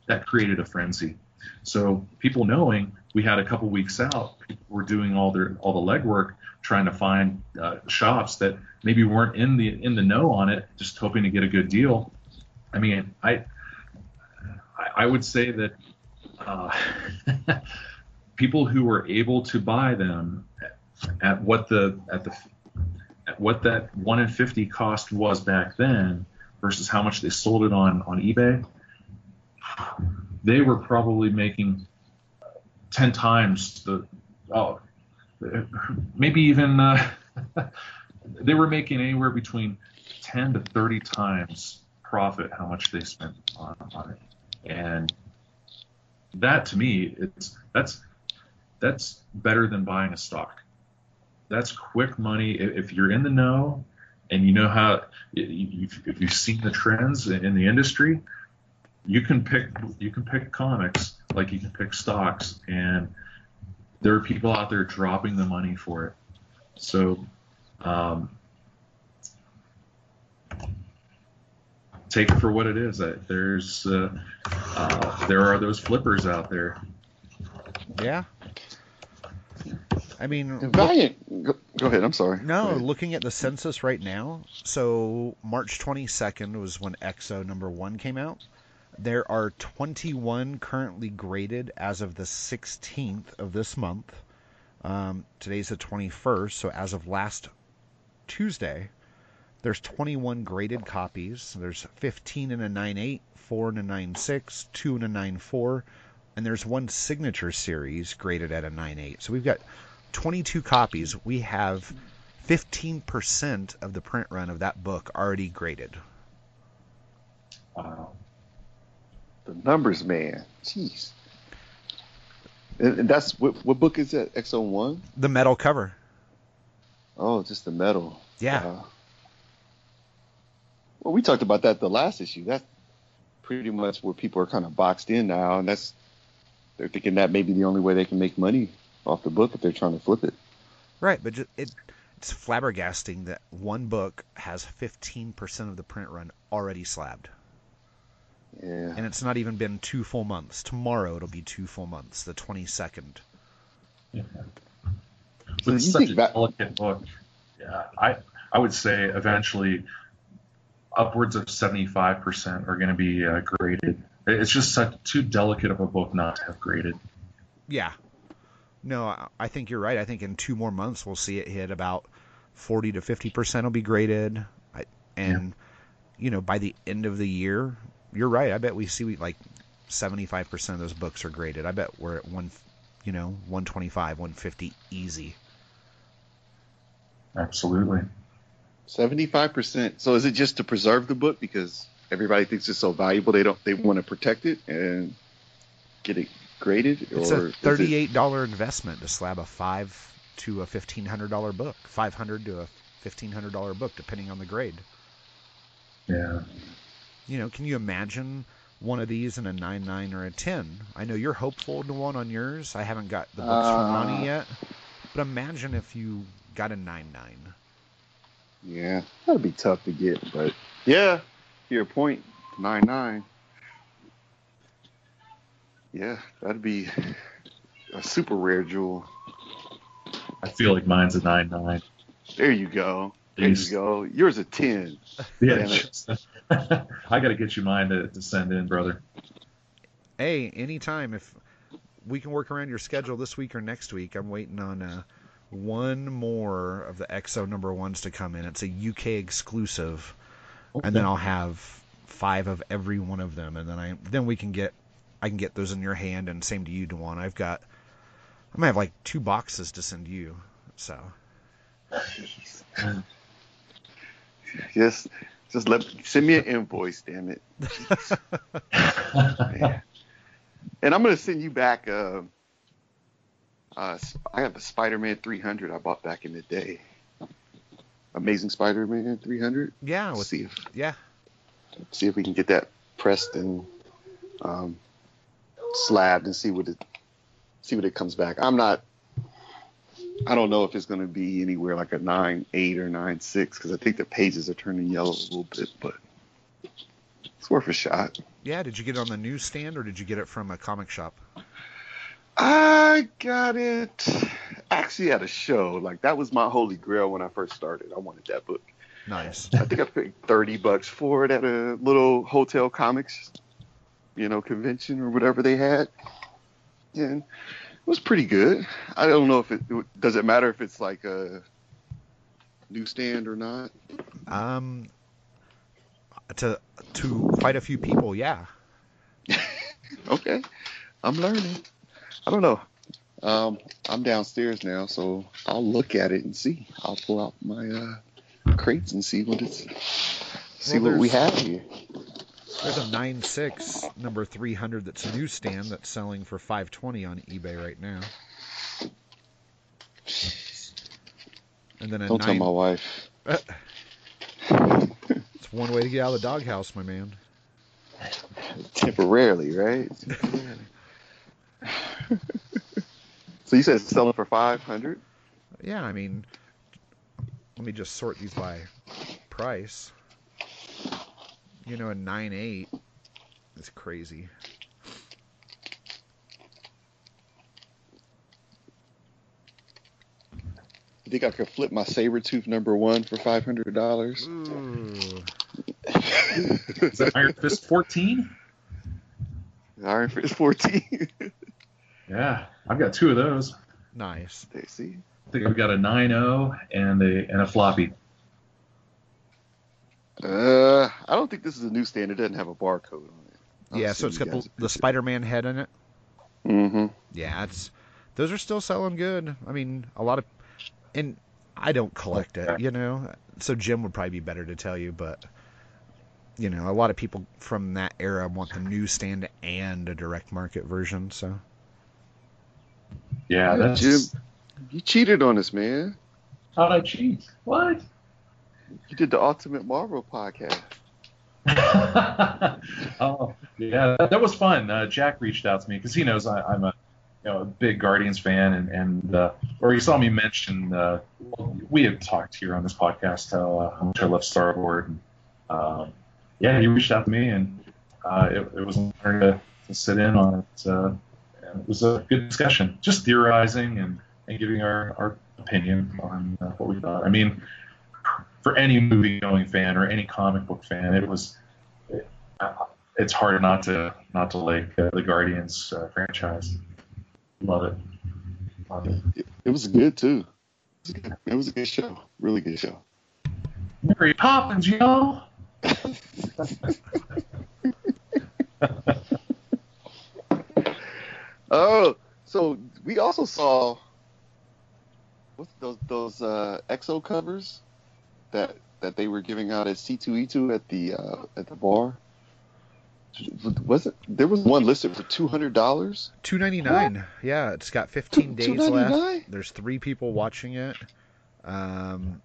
That created a frenzy. So people knowing we had a couple weeks out, people were doing all their all the legwork, trying to find uh, shops that maybe weren't in the in the know on it, just hoping to get a good deal. I mean, I I, would say that uh, people who were able to buy them at what the at the at what that one in fifty cost was back then versus how much they sold it on on eBay, they were probably making ten times the oh maybe even uh, they were making anywhere between ten to thirty times profit how much they spent on, on it. And that to me it's that's that's better than buying a stock. That's quick money. If you're in the know and you know how if you've seen the trends in the industry you can pick you can pick comics like you can pick stocks and there are people out there dropping the money for it so um, take it for what it is Uh, there's uh, uh, there are those flippers out there Yeah. I mean, And look- go, go ahead. I'm sorry. No, looking at the census right now, so March 22nd was when X-O number one came out. There are 21 currently graded as of the 16th of this month. Um, today's the 21st, so as of last Tuesday, there's 21 graded copies. There's 15 in a 9.8, 4 in a 9.6, 2 in a 9.4, and there's one signature series graded at a 9.8. So we've got 22 copies. We have 15% of the print run of that book already graded. wow The numbers, man. Jeez. And, and that's what what book is that? X-O one. The metal cover. Oh, just the metal. Yeah. Wow. Well, we talked about that the last issue. That's pretty much where people are kind of boxed in now, and that's they're thinking that may be the only way they can make money off the book if they're trying to flip it. Right, but ju- it it's flabbergasting that one book has 15% of the print run already slabbed. Yeah. And it's not even been two full months. Tomorrow it'll be two full months, the 22nd. So With you such a that- delicate book, yeah, I I would say eventually upwards of seventy five percent are going to be uh, graded. It's just such too delicate of a book not to have graded. Yeah. No, I- I think you're right. I think in two more months we'll see it hit about 40 to 50 percent will be graded, I, and you know by the end of the year, you're right. I bet we see like 75 percent of those books are graded. I bet we're at one, you know, 125, 150 easy. Absolutely. Seventy-five percent. So is it just to preserve the book because everybody thinks it's so valuable they don't they want to protect it and get it graded, It's or a thirty-eight dollar investment to slab a five to a fifteen hundred dollar book, five hundred to a fifteen hundred dollar book, depending on the grade. Yeah. You know, can you imagine one of these in a nine nine or a ten? I know you're hopeful to one on yours. I haven't got the books from Uh. Ronnie yet, but imagine if you got a nine nine. Yeah, that'd be tough to get, but yeah, to your point, nine nine. Yeah, that'd be a super rare jewel. I feel like mine's a nine nine. There you go. There Jeez. you go. Yours a ten. Yeah. Damn it. just- I got to get you mine to, to send in, brother. Hey, anytime if we can work around your schedule this week or next week. I'm waiting on uh, one more of the X-O number ones to come in. It's a UK exclusive, and then I'll have five of every one of them, and then I then we can get I can get those in your hand, and same to you, Dewan. I've got I'm gonna have like two boxes to send you, so Just, just let send me an invoice. Damn it. And I'm gonna send you back. Uh, uh, I have the Spider-Man 300 I bought back in the day. Amazing Spider-Man 300. yeah, Let's with, see if yeah, see if we can get that pressed and um, slabbed and see what it see what it comes back. I'm not. I don't know if it's going to be anywhere like a nine eight or nine six because I think the pages are turning yellow a little bit, but it's worth a shot. yeah. Did you get it on the newsstand or did you get it from a comic shop? I got it actually at a show. Like that was my holy grail when I first started. I wanted that book. Nice. I think I paid thirty bucks for it at a little hotel comics, you know, convention or whatever they had. And was pretty good. I don't know if it does it matter if it's like a newsstand or not. Um, to to quite a few people, yeah. Okay, I'm learning. I don't know. Um, I'm downstairs now, so I'll look at it and see. I'll pull out my uh, crates and see what it's see Well, what we have here. There's a nine six number three hundred that's a newsstand that's selling for five twenty on eBay right now. And then a Don't tell my wife. It's one way to get out of the doghouse, my man. Temporarily, right? so you said it's selling for five hundred? Yeah, I mean, let me just sort these by price. You know, a nine eight is crazy. You think I could flip my saber tooth number one for five hundred dollars? Hmm. Is that Iron Fist 14? Iron Fist fourteen. Yeah, I've got two of those. Nice. there, see. I think I've got a 9.0 and a and a floppy. Uh, I don't think this is a newsstand. It doesn't have a barcode on it. Yeah, so it's got the, the. Spider-Man head in it. Mm-hmm. Yeah, it's those are still selling good. I mean, a lot of and I don't collect it, you know. So Jim would probably be better to tell you, but you know, a lot of people from that era want the newsstand and a direct market version. So Yeah, Yeah, that's Jim. You cheated on us, man. how'd I cheat? What? You did the Ultimate Marvel podcast. oh, yeah, that, that was fun. Uh, Jack reached out to me because he knows I, I'm a, you know, a big Guardians fan, and, and uh, or he saw me mention. Uh, we have talked here on this podcast how, uh, much I love Star Lord. And, um, yeah, he reached out to me, and uh, it, it was an honor to, to sit in on it. Uh, it was a good discussion, just theorizing and, and giving our, our opinion on what we thought. I mean, for any movie going fan or any comic book fan, it was it, it's hard not to not to like uh, the Guardians uh, franchise. Love it. Love it. It, it was good too. It was, good. it was a good show. Really good show. Mary Poppins, yo. Oh, so we also saw what's those those uh, X-O covers that that they were giving out at C2E2 at the uh, at the bar. Was it? There was one listed for two hundred dollars. Two ninety nine. Yeah, it's got fifteen days left. There's three people watching it, um,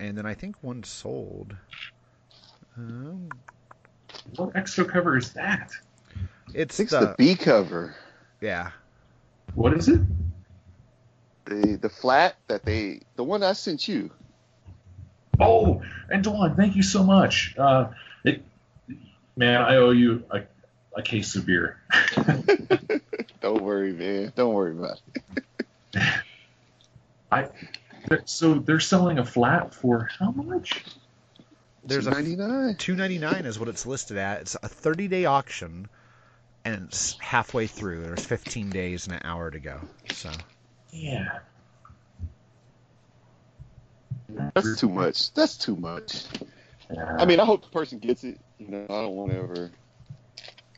and then I think one sold. Um, What extra cover is that? it's It's the, the B cover, yeah. What is it? the the flat that they, the one I sent you. Oh, and Dawn, thank you so much. Uh, it, man, I owe you a, a case of beer. Don't worry, man. Don't worry about it. I so they're selling a flat for how much? There's a ninety nine. two ninety nine is what it's listed at. It's a thirty day auction, and it's halfway through. There's fifteen days and an hour to go. So Yeah. That's too much. That's too much. Yeah. I mean, I hope the person gets it. You know, I don't want to ever,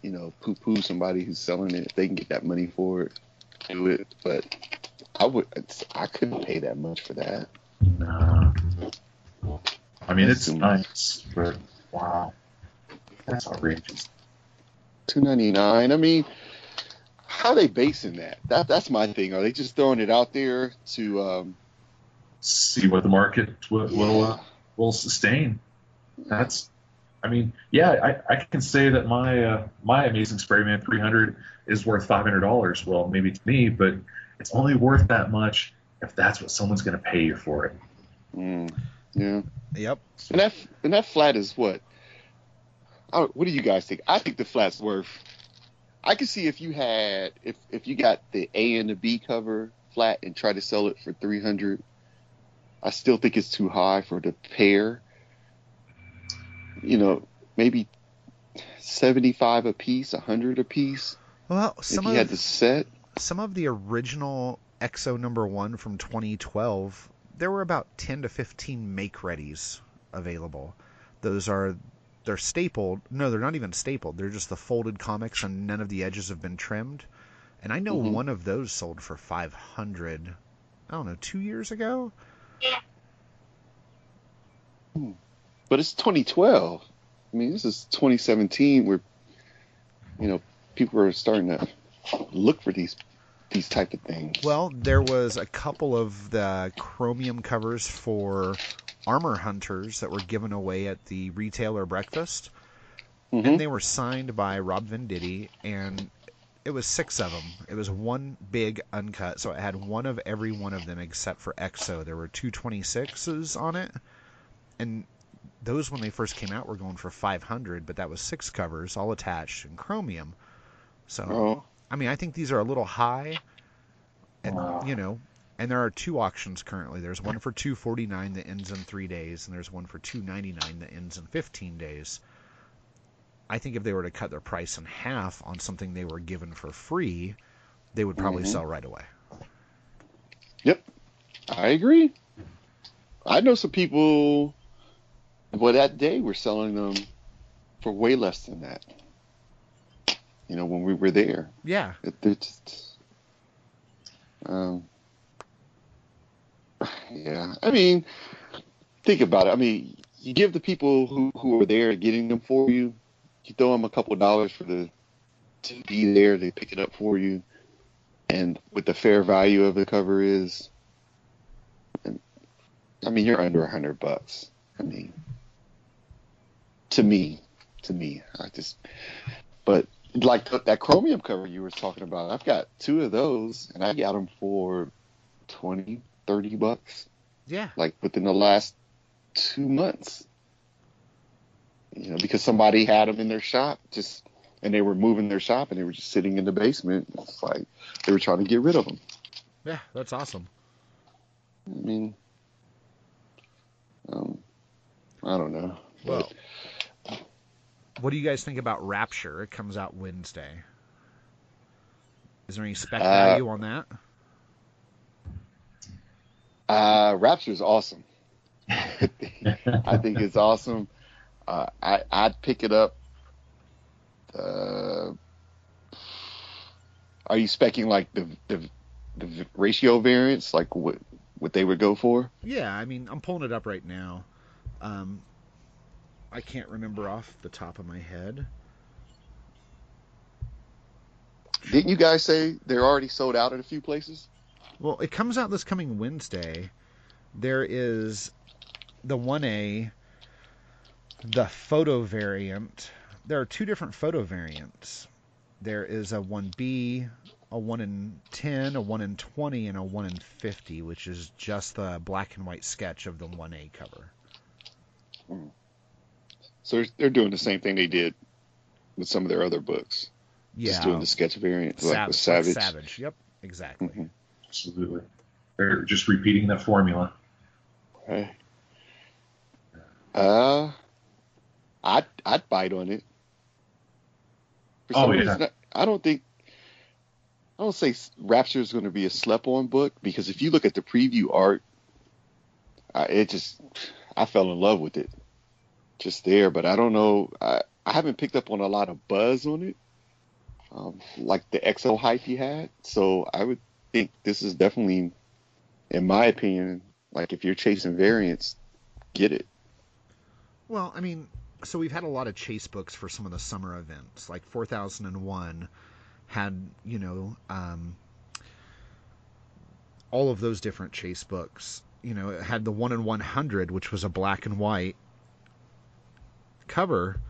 you know, poo-poo somebody who's selling it. If they can get that money for it, do it. But I would, I couldn't pay that much for that. no. I mean, That's it's too much. nice, but wow, that's outrageous. Two ninety nine. I mean, how are they basing that? That that's my thing. Are they just throwing it out there to? um See what the market will will, uh, will sustain. That's, I mean, yeah, I, I can say that my uh, my Amazing Spider-Man 300 is worth five hundred dollars. Well, maybe to me, but it's only worth that much if that's what someone's going to pay you for it. Mm, yeah. yep. And that and that flat is what? I what do you guys think? I think the flat's worth. I could see if you had if if you got the A and the B cover flat and try to sell it for three hundred. I still think it's too high for the pair. You know, maybe seventy five a piece, a hundred a piece. Well, If some you of had the set. some of the original X-O number one from 2012, there were about 10 to 15 make readies available. Those are they're stapled. No, they're not even stapled. They're just the folded comics, and none of the edges have been trimmed. And I know Mhm. one of those sold for 500. I don't know, two years ago. But it's 2012. I mean, this is 2017 where, you know, people are starting to look for these these type of things. Well, there was a couple of the chromium covers for Armor Hunters that were given away at the retailer breakfast. Mhm. and they were signed by Rob Venditti, and it was six of them. It was one big uncut, so it had one of every one of them except for X-O. There were two 26s on it, and those when they first came out were going for 500, but that was six covers all attached and chromium. So Oh, I mean, I think these are a little high, and Wow. you know. And there are two auctions currently. There's one for 249 that ends in three days, and there's one for 299 that ends in 15 days. I think if they were to cut their price in half on something they were given for free, they would probably Mhm. sell right away. Yep, I agree. I know some people. Well, that day we're selling them for way less than that. You know, when we were there, Yeah, it. Um, yeah, I mean, think about it. I mean, you give the people who who are there getting them for you, you throw them a couple dollars for the to be there. They pick it up for you, and what the fair value of the cover is. And, I mean, you're under a hundred bucks. I mean, to me, to me, I just. But like th- that chromium cover you were talking about, I've got two of those, and I got them for 20, 30 bucks, yeah, like within the last two months. You know, because somebody had them in their shop, just and they were moving their shop, and they were just sitting in the basement. It's like they were trying to get rid of them. Yeah, that's awesome. I mean, um, I don't know. Well, what do you guys think about Rapture? It comes out Wednesday. Is there any spec Uh, value on that? Uh, Rapture is awesome. I think it's awesome. Uh, I I'd pick it up. Uh, are you specking like the the the ratio variance, like what what they would go for? Yeah, I mean, I'm pulling it up right now. Um, I can't remember off the top of my head. Didn't you guys say they're already sold out at a few places? Well, it comes out this coming Wednesday. There is the 1A, the photo variant. There are two different photo variants. There is a 1B, a 1 in 10, a 1 in 20, and a 1 in 50, which is just the black and white sketch of the 1A cover. So they're, they're doing the same thing they did with some of their other books. Yeah. Just doing the sketch variant, like Sav- with Savage. Savage. Yep, exactly. Mhm. Absolutely. They're just repeating that formula. Right. Uh, I'd I'd bite on it. For Oh, yeah. reason, I, I don't think I don't say Rapture is going to be a slept-on book because if you look at the preview art, I, it just I fell in love with it, just there. But I don't know. I I haven't picked up on a lot of buzz on it, um, like the X-O hype he had. So I would think this is definitely, in my opinion, like if you're chasing variants, get it. Well, I mean, so we've had a lot of chase books for some of the summer events. Like 4001 had, you know, um, all of those different chase books. You know, it had the 1 in 100, which was a black and white cover,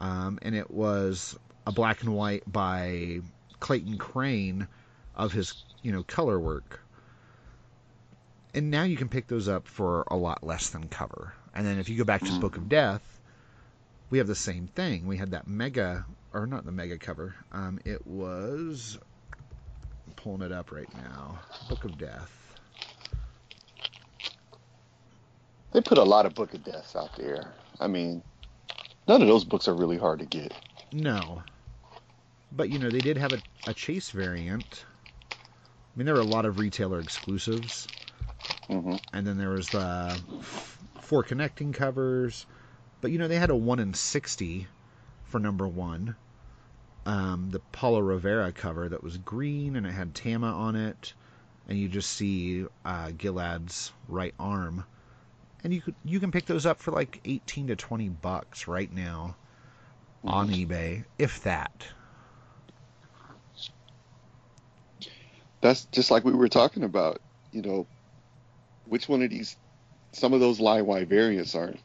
um, and it was a black and white by Clayton Crain of his, you know, color work. And now you can pick those up for a lot less than cover. And then if you go back to. Book of Death, we have the same thing. We had that mega, or not the mega cover. Um, it was I'm pulling it up right now. Book of Death. They put a lot of Book of Deaths out there. I mean, none of those books are really hard to get. No, but you know they did have a, a chase variant. I mean, there were a lot of retailer exclusives, hmm and then there was the four connecting covers. But you know they had a one in sixty for number one. Um, the Paolo Rivera cover that was green and it had Tama on it, and you just see uh, Gilad's right arm, and you could you can pick those up for like eighteen to twenty bucks right now on eBay, if that. That's just like we were talking about. You know, which one of these, some of those line wide variants aren't.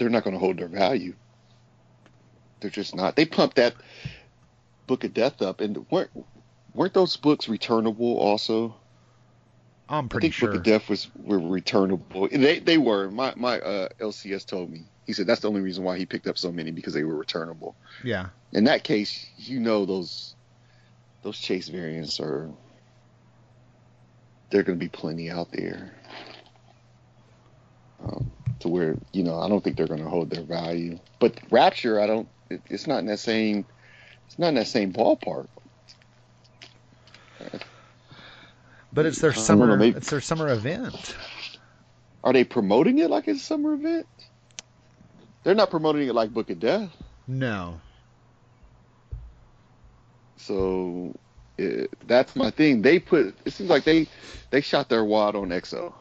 They're not going to hold their value. They're just not. They pumped that Book of Death up, and weren't weren't those books returnable also? I'm I pretty think sure. Book of Death was were returnable. They they were. My my uh, LCS told me. He said that's the only reason why he picked up so many because they were returnable. Yeah. In that case, you know those those chase variants are. they're going to be plenty out there. Um, to where you know I don't think they're going to hold their value. But Rapture, I don't. It, it's not in that same. It's not in that same ballpark. But it's their summer. know, maybe- It's their summer event. Are they promoting it like it's a summer event? They're not promoting it like Book of Death. No. So it, that's my thing. They put it seems like they they shot their wad on X-O.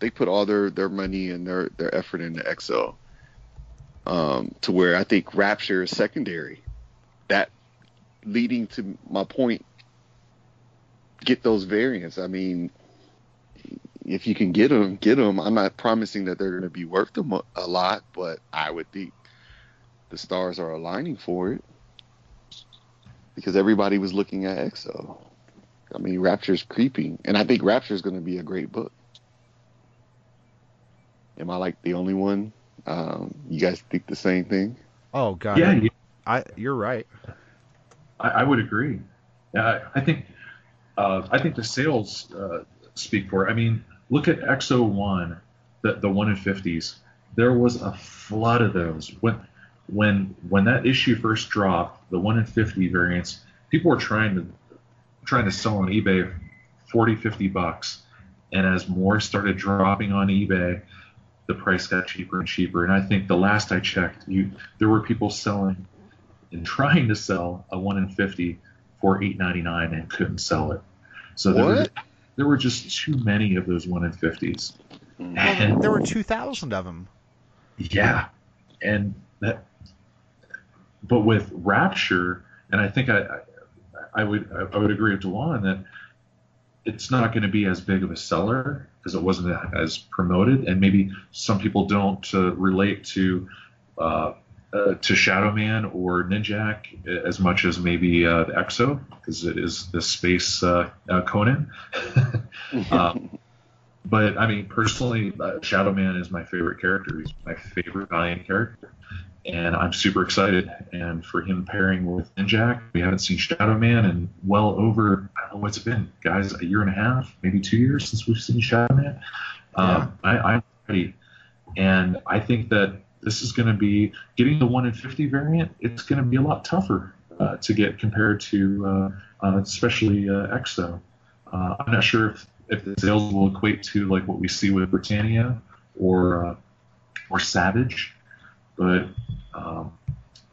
They put all their their money and their their effort into X-O. Um, to where I think Rapture is secondary. That leading to my point. Get those variants. I mean, if you can get them, get them. I'm not promising that they're going to be worth them a, a lot, but I would think the stars are aligning for it because everybody was looking at X-O. I mean, Rapture's creeping, and I think Rapture's going to be a great book. Am I like the only one? Um, you guys think the same thing? Oh god. Yeah, you- I you're right. I, I would agree. Yeah, I, I think uh, I think the sales uh, speak for it. I mean, look at X-O One, the the one in fifties. There was a flood of those when when when that issue first dropped. The one in fifty variants, people were trying to trying to sell on eBay 40, 50 bucks, and as more started dropping on eBay, the price got cheaper and cheaper. And I think the last I checked, you there were people selling and trying to sell a one in fifty for eight ninety nine and couldn't sell it. So there were, What? there were just too many of those one in fifties. Mm-hmm. Well, there were two thousand of them. Yeah, and that, but with Rapture, and I think I, I, I would, I would agree with Dewan that it's not going to be as big of a seller because it wasn't as promoted, and maybe some people don't uh, relate to. Uh, uh, to Shadowman or Ninjak as much as maybe uh, the X-O because it is the space uh, uh, Conan. um, but I mean, personally, uh, Shadowman is my favorite character. He's my favorite Valiant character, and I'm super excited. And for him pairing with Ninjak, we haven't seen Shadowman in well over I don't know what's it been, guys, a year and a half, maybe two years since we've seen Shadowman. Um, I, I'm ready, and I think that this is going to be getting the one in 50 variant. It's going to be a lot tougher uh, to get compared to, uh, uh, especially uh, X-O. Uh, I'm not sure if, if the sales will equate to like what we see with Britannia or uh, or Savage, but um,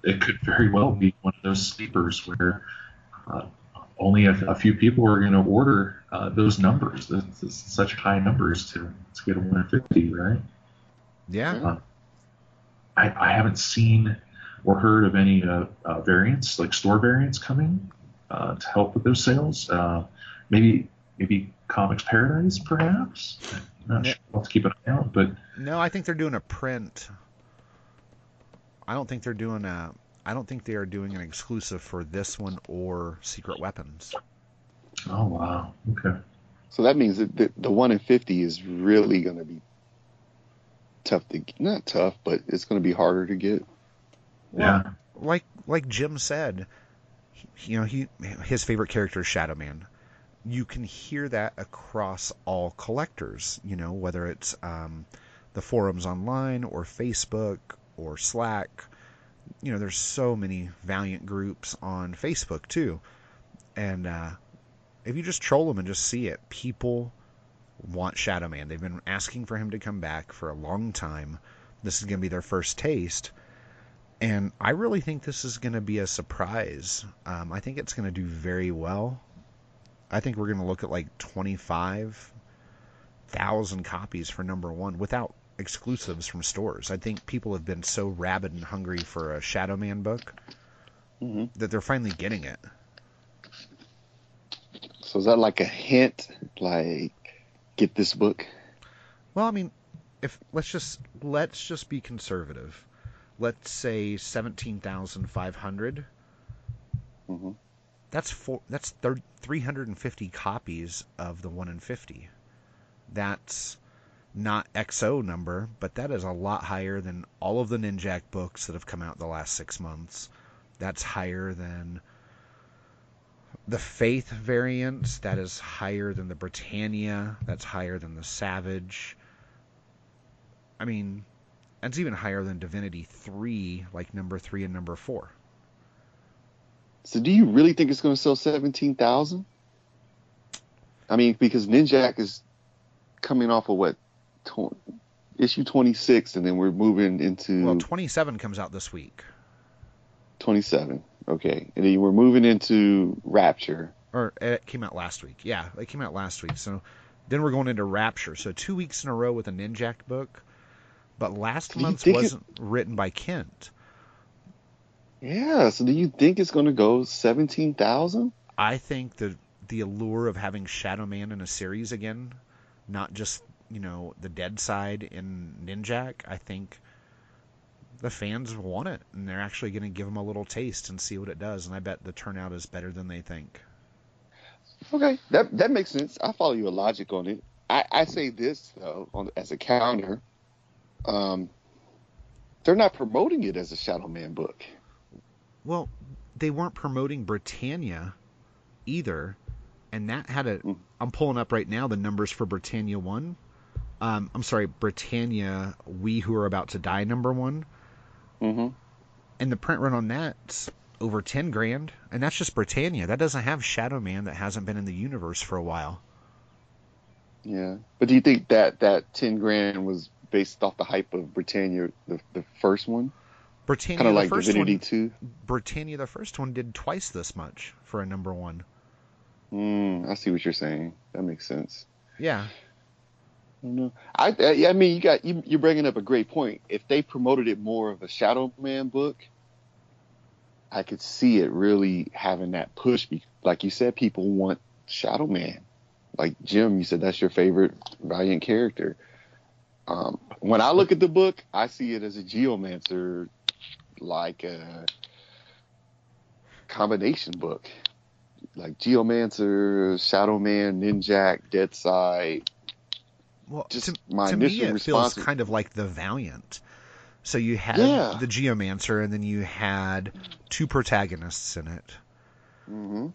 it could very well be one of those sleepers where uh, only a, a few people are going to order uh, those numbers, such high numbers to, to get a 150, right? Yeah. Uh, I, I haven't seen or heard of any uh, uh, variants, like store variants, coming uh, to help with those sales. Uh, maybe maybe Comics Paradise, perhaps. I'm not Yeah. sure. I'll have to keep an eye out, but No, I think they're doing a print. I don't think they're doing a. I don't think they are doing an exclusive for this one or Secret Weapons. oh wow, okay. So that means that the, the one in fifty is really going to be tough to not tough, but it's going to be harder to get. Yeah, Like like Jim said, he- you know he his favorite character is Shadowman. You can hear that across all collectors. You know whether it's um, the forums online or Facebook or Slack. You know there's so many Valiant groups on Facebook too, and uh, if you just troll them and just see it, people want Shadowman. They've been asking for him to come back for a long time. This is going to be their first taste. And I really think this is going to be a surprise. Um, I think it's going to do very well. I think we're going to look at like 25,000 copies for number one without exclusives from stores. I think people have been so rabid and hungry for a Shadowman book Mhm. that they're finally getting it. So is that like a hint, like get this book? Well, I mean, if let's just let's just be conservative. Let's say seventeen thousand five hundred. hmm That's four. That's thir- three hundred and fifty copies of the one in fifty. That's not X-O number, but that is a lot higher than all of the Ninjak books that have come out the last six months. That's higher than the Faith variants. That is higher than the Britannia. That's higher than the Savage. I mean, that's even higher than Divinity 3, like number 3 and number 4. So do you really think it's going to sell seventeen thousand? I mean, because Ninjak is coming off of what tw- issue twenty six, and then we're moving into Well, 27 comes out this week. twenty seven. Okay, and then we're moving into Rapture. Or eh, it came out last week. Yeah, it came out last week. So then we're going into Rapture. So two weeks in a row with a Ninjak book. But last Do month's it- wasn't written by Kindt. Yeah. So do you think it's going to go seventeen thousand? I think the the allure of having Shadowman in a series again, not just you know the Deadside in Ninjak. I think the fans want it, and they're actually going to give them a little taste and see what it does. And I bet the turnout is better than they think. Okay, that that makes sense. I follow your logic on it. I, I say this though, on, as a counter, um, they're not promoting it as a Shadowman book. Well, they weren't promoting Britannia either, and that had a. Mm. I'm pulling up right now the numbers for Britannia one. Um, I'm sorry, Britannia. We who are about to die number one, hmm and the print run on that's over ten grand, and that's just Britannia. That doesn't have Shadowman that hasn't been in the universe for a while. Yeah, but do you think that that ten grand was based off the hype of Britannia, the the first one, Britannia, kind of the like first Divinity one, Two? Britannia, the first one, did twice this much for a number one. Mm, I see what you're saying. That makes sense. Yeah, I. I I mean, you got you you're bringing up a great point. If they promoted it more of a Shadowman book, I could see it really having that push. Like you said, people want Shadowman. Like Jim, you said that's your favorite Valiant character. Um, when I look at the book, I see it as a Geomancer, like a combination book, like Geomancer, Shadow Man, Ninjak, Deadside. Well, Just to, my to me it feels kind of like the Valiant. So you had Yeah. the Geomancer, and then you had two protagonists in it. hmm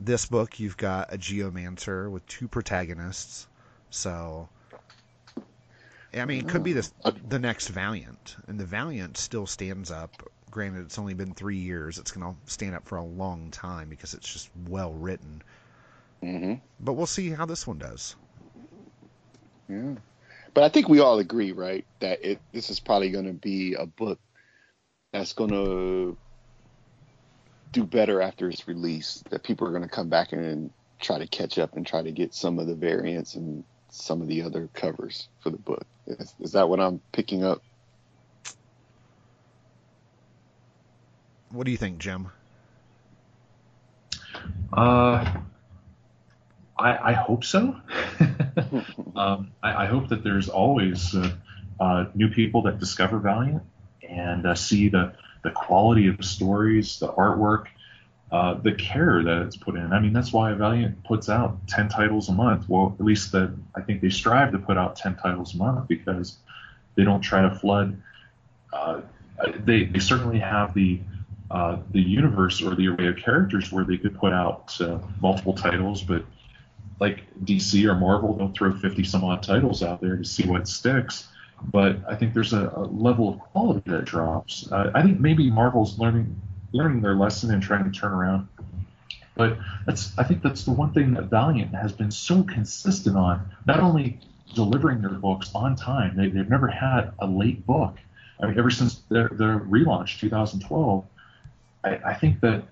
This book, you've got a Geomancer with two protagonists. So, I mean, it could be this the next Valiant, and the Valiant still stands up. Granted, it's only been three years. It's going to stand up for a long time because it's just well written. hmm But we'll see how this one does. Yeah. But I think we all agree, right, that it this is probably going to be a book that's going to do better after its release. That people are going to come back and try to catch up and try to get some of the variants and some of the other covers for the book. Is, is that what I'm picking up? What do you think, Jim? Uh, I, I hope so. um, I, I hope that there's always uh, uh, new people that discover Valiant and uh, see the, the quality of stories, the artwork, uh, the care that it's put in. I mean, that's why Valiant puts out 10 titles a month. Well, at least the, I think they strive to put out 10 titles a month because they don't try to flood. Uh, they, they certainly have the uh, the universe or the array of characters where they could put out multiple titles, but like DC or Marvel don't throw 50 some odd titles out there to see what sticks. But I think there's a, a level of quality that drops. Uh, I think maybe Marvel's learning learning their lesson and trying to turn around. But that's I think that's the one thing that Valiant has been so consistent on, not only delivering their books on time. They, they've never had a late book. I mean, ever since their, their relaunch, 2012, I, I think that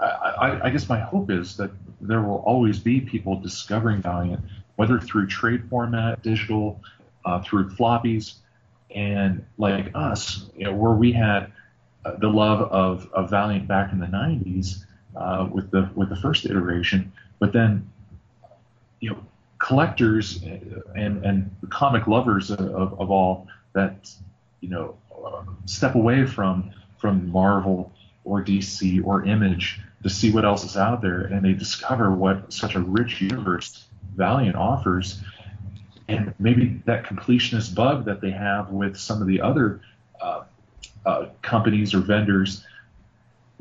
I, I guess my hope is that there will always be people discovering Valiant, whether through trade format, digital, uh, through floppies, and like us, you know, where we had uh, the love of, of Valiant back in the 90s uh, with the with the first iteration, but then you know collectors and and comic lovers of, of all that you know step away from from Marvel or DC or Image to see what else is out there, and they discover what such a rich universe Valiant offers, and maybe that completionist bug that they have with some of the other uh, uh, companies or vendors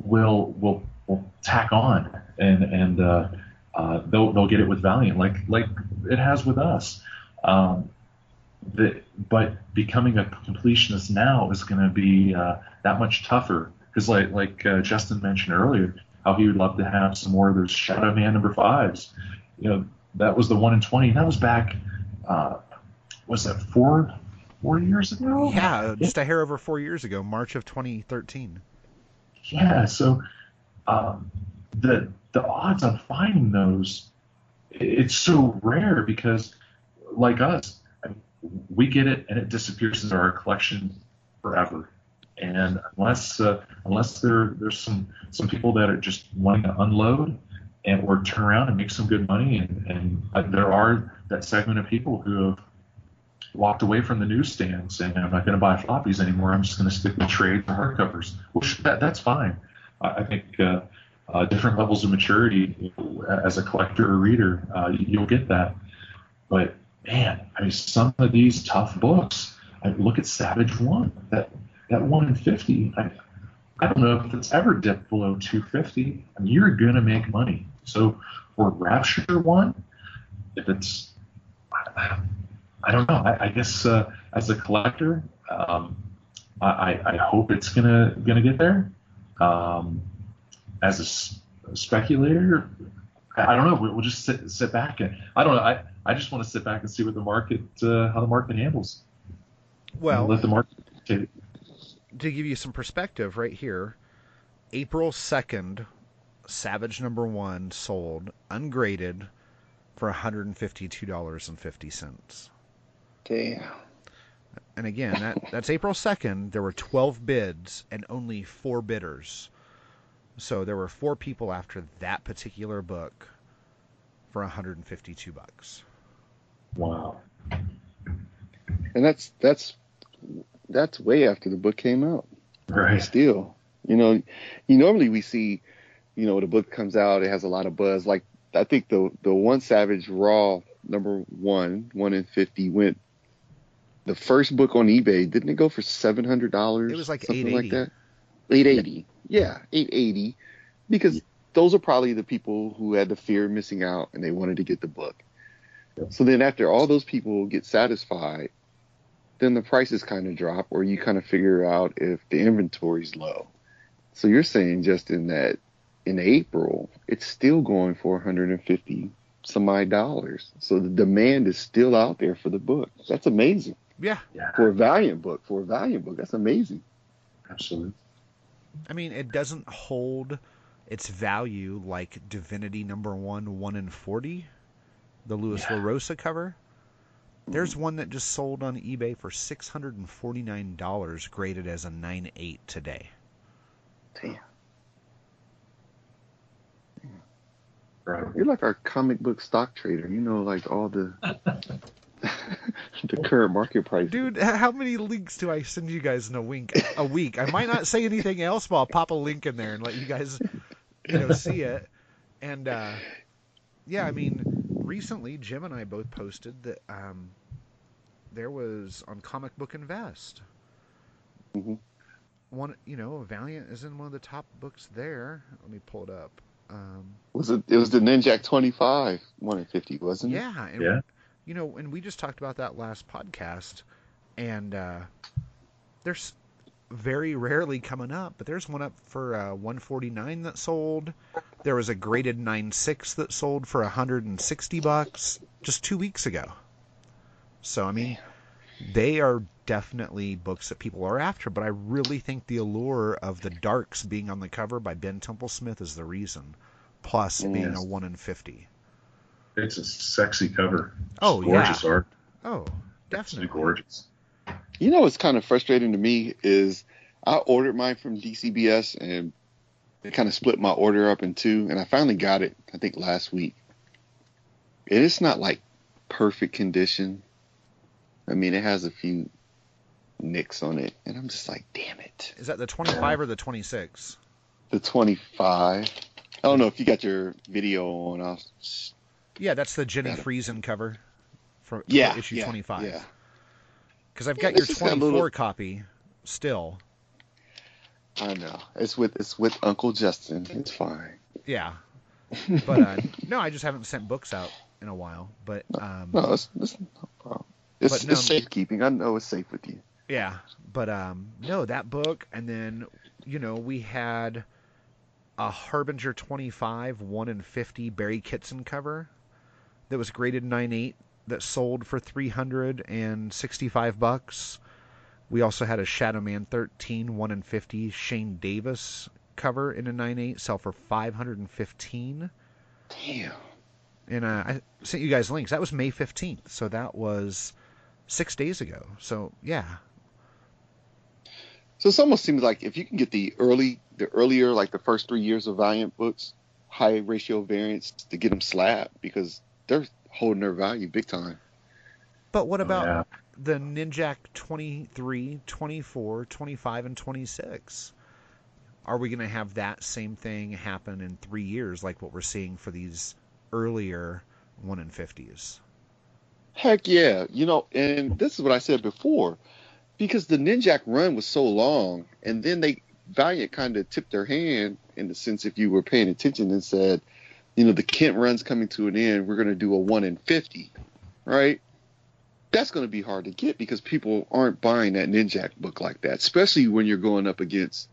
will will will tack on, and and uh, uh, they'll they'll get it with Valiant like like it has with us. Um, the, but becoming a completionist now is going to be uh, that much tougher because like like uh, Justin mentioned earlier, how he would love to have some more of those Shadowman number fives. You know, that was the one in twenty. That was back. Uh, was that four four years ago? Yeah, just a hair over four years ago, March of 2013. Yeah. So um, the the odds on finding those, it's so rare because, like us, we get it and it disappears into our collection forever. And unless uh, unless there there's some some people that are just wanting to unload and or turn around and make some good money, and, and uh, there are that segment of people who have walked away from the newsstand saying I'm not going to buy floppies anymore. I'm just going to stick with trade or hardcovers. Well, that, that's fine. I, I think uh, uh, different levels of maturity as a collector or reader, uh, you'll get that. But man, I mean, some of these tough books. I look at Savage One. That in fifty. I, I don't know if it's ever dipped below 250. I mean, you're gonna make money. So for Rapture one, if it's, I don't know. I, I guess uh, as a collector, um, I, I hope it's gonna gonna get there. Um, as a s- a speculator, I, don't know. We'll, just sit, sit back and I don't know. I, I just want to sit back and see what the market uh, how the market handles. Well, let the market dictate. To give you some perspective, right here, April 2nd, Savage number one sold ungraded for $152.50. Damn. And again, that, that's April 2nd. There were 12 bids and only four bidders. So there were four people after that particular book for 152 bucks. Wow. And that's that's that's way after the book came out. Right. Still, you know, you normally we see, you know, the book comes out, it has a lot of buzz. Like I think the the one Savage Raw number one, one in fifty went. The first book on eBay didn't it go for seven hundred dollars? It was like something 880. like that. Eight eighty, yeah, eight eighty, because those are probably the people who had the fear of missing out and they wanted to get the book. So then after all those people get satisfied, then the prices kind of drop or you kind of figure out if the inventory's low. So you're saying just in that in April, it's still going for 150 some odd dollars. So the demand is still out there for the book. That's amazing. Yeah, Yeah. For a Valiant book, for a Valiant book, that's amazing. Absolutely. I mean, it doesn't hold its value like Divinity number one, one in forty, the Lewis Yeah. LaRosa cover. There's one that just sold on eBay for six hundred and forty nine dollars, graded as a nine eight today. Damn. Right. You're like our comic book stock trader. You know, like all the the current market price. Dude, how many links do I send you guys in a week? A week. I might not say anything else, but I'll pop a link in there and let you guys, you know, see it. And uh, yeah, I mean, recently Jim and I both posted that um, there was on Comic Book Invest. Mhm. One, you know, Valiant is in one of the top books there. Let me pull it up. Um, Was it? It was the Ninjak 25, one in 50, wasn't it? yeah, and Yeah. you know, and we just talked about that last podcast, and uh, there's very rarely coming up, but there's one up for uh, 149 that sold. There was a graded 9.6 that sold for 160 bucks just two weeks ago. So I mean, they are definitely books that people are after, but I really think the allure of the Darks being on the cover by Ben Templesmith is the reason. Plus being Yes. a one in fifty. It's a sexy cover. Oh, It's gorgeous art. Oh, definitely. gorgeous. You know what's kind of frustrating to me is I ordered mine from DCBS and they kind of split my order up in two, and I finally got it. I think last week, and it's not like perfect condition. I mean, it has a few nicks on it, and I'm just like, damn it. Is that the 25 or the 26? The 25. I don't know if you got your video on. I'll, Yeah, that's the Jenny. Frison cover for yeah, issue yeah, 25. Yeah. Because I've Yeah, got your just got a 24 little- copy still. I know. It's with it's with Uncle Justin. It's fine. Yeah. But uh, no, I just haven't sent books out in a while. But um, No, it's, it's no problem. It's, no- it's safekeeping. I know it's safe with you. yeah, but um, no, that book, and then you know we had a Harbinger 25 one in 50 Barry Kitson cover that was graded 9.8 that sold for 365 bucks. We also had a Shadowman 13 1 in 50 Shane Davis cover in a 9.8 sell for 515 Damn. and uh, I sent you guys links. That was May 15th, so that was 6 days ago. So, yeah. So it almost seems like if you can get the early, the earlier, like the first three years of Valiant books, high ratio variants to get them slapped because they're holding their value big time. But what oh, about yeah. the Ninjak 23, 24, 25, and 26? Are we going to have that same thing happen in three years, like what we're seeing for these earlier 1 in 50s? Heck yeah, you know, and this is what I said before, because the Ninjak run was so long, and then they Valiant kind of tipped their hand in the sense if you were paying attention and said, you know, the Kindt run's coming to an end. We're going to do a one in fifty, right? That's going to be hard to get because people aren't buying that Ninjak book like that, especially when you're going up against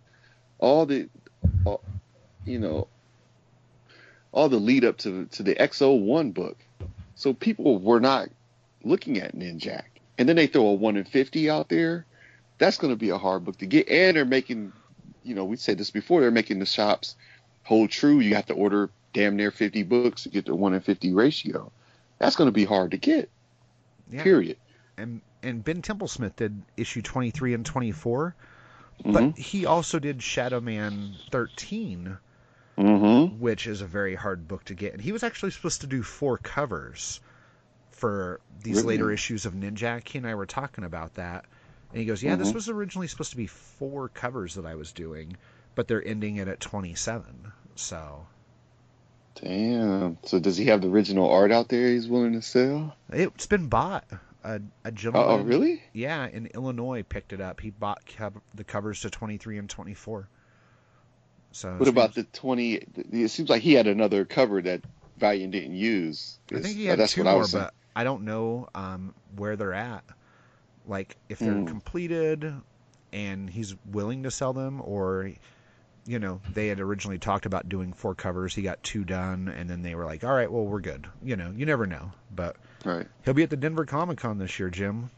all the, all, you know, all the lead up to to the XO1 book. So people were not looking at Ninjak, and then they throw a one in fifty out there. That's going to be a hard book to get, and they're making, you know, we said this before. They're making the shops hold true. You have to order damn near fifty books to get the one in fifty ratio. That's going to be hard to get. Yeah. Period. And and Ben Templesmith did issue 23 and 24, Mhm. but he also did Shadowman 13, Mm-hmm. which is a very hard book to get. And he was actually supposed to do four covers for these Really? later issues of Ninjak. He and I were talking about that. And he goes, Yeah, this Mhm. was originally supposed to be four covers that I was doing, but they're ending it at 27. So Damn. So does he have the original art out there he's willing to sell? it's been bought. A, a Oh, gentleman, oh really? yeah, in Illinois picked it up. He bought the covers to 23 and 24. So What about the 20? It seems like he had another cover that Valiant didn't use. I think he Uh, had That's two what I more, was saying. but I don't know um, where they're at. Like if they're Hmm. completed and he's willing to sell them, or you know they had originally talked about doing four covers. He got two done, and then they were like, "All right, well we're good." You know, you never know. But Right. he'll be at the Denver Comic Con this year, Jim.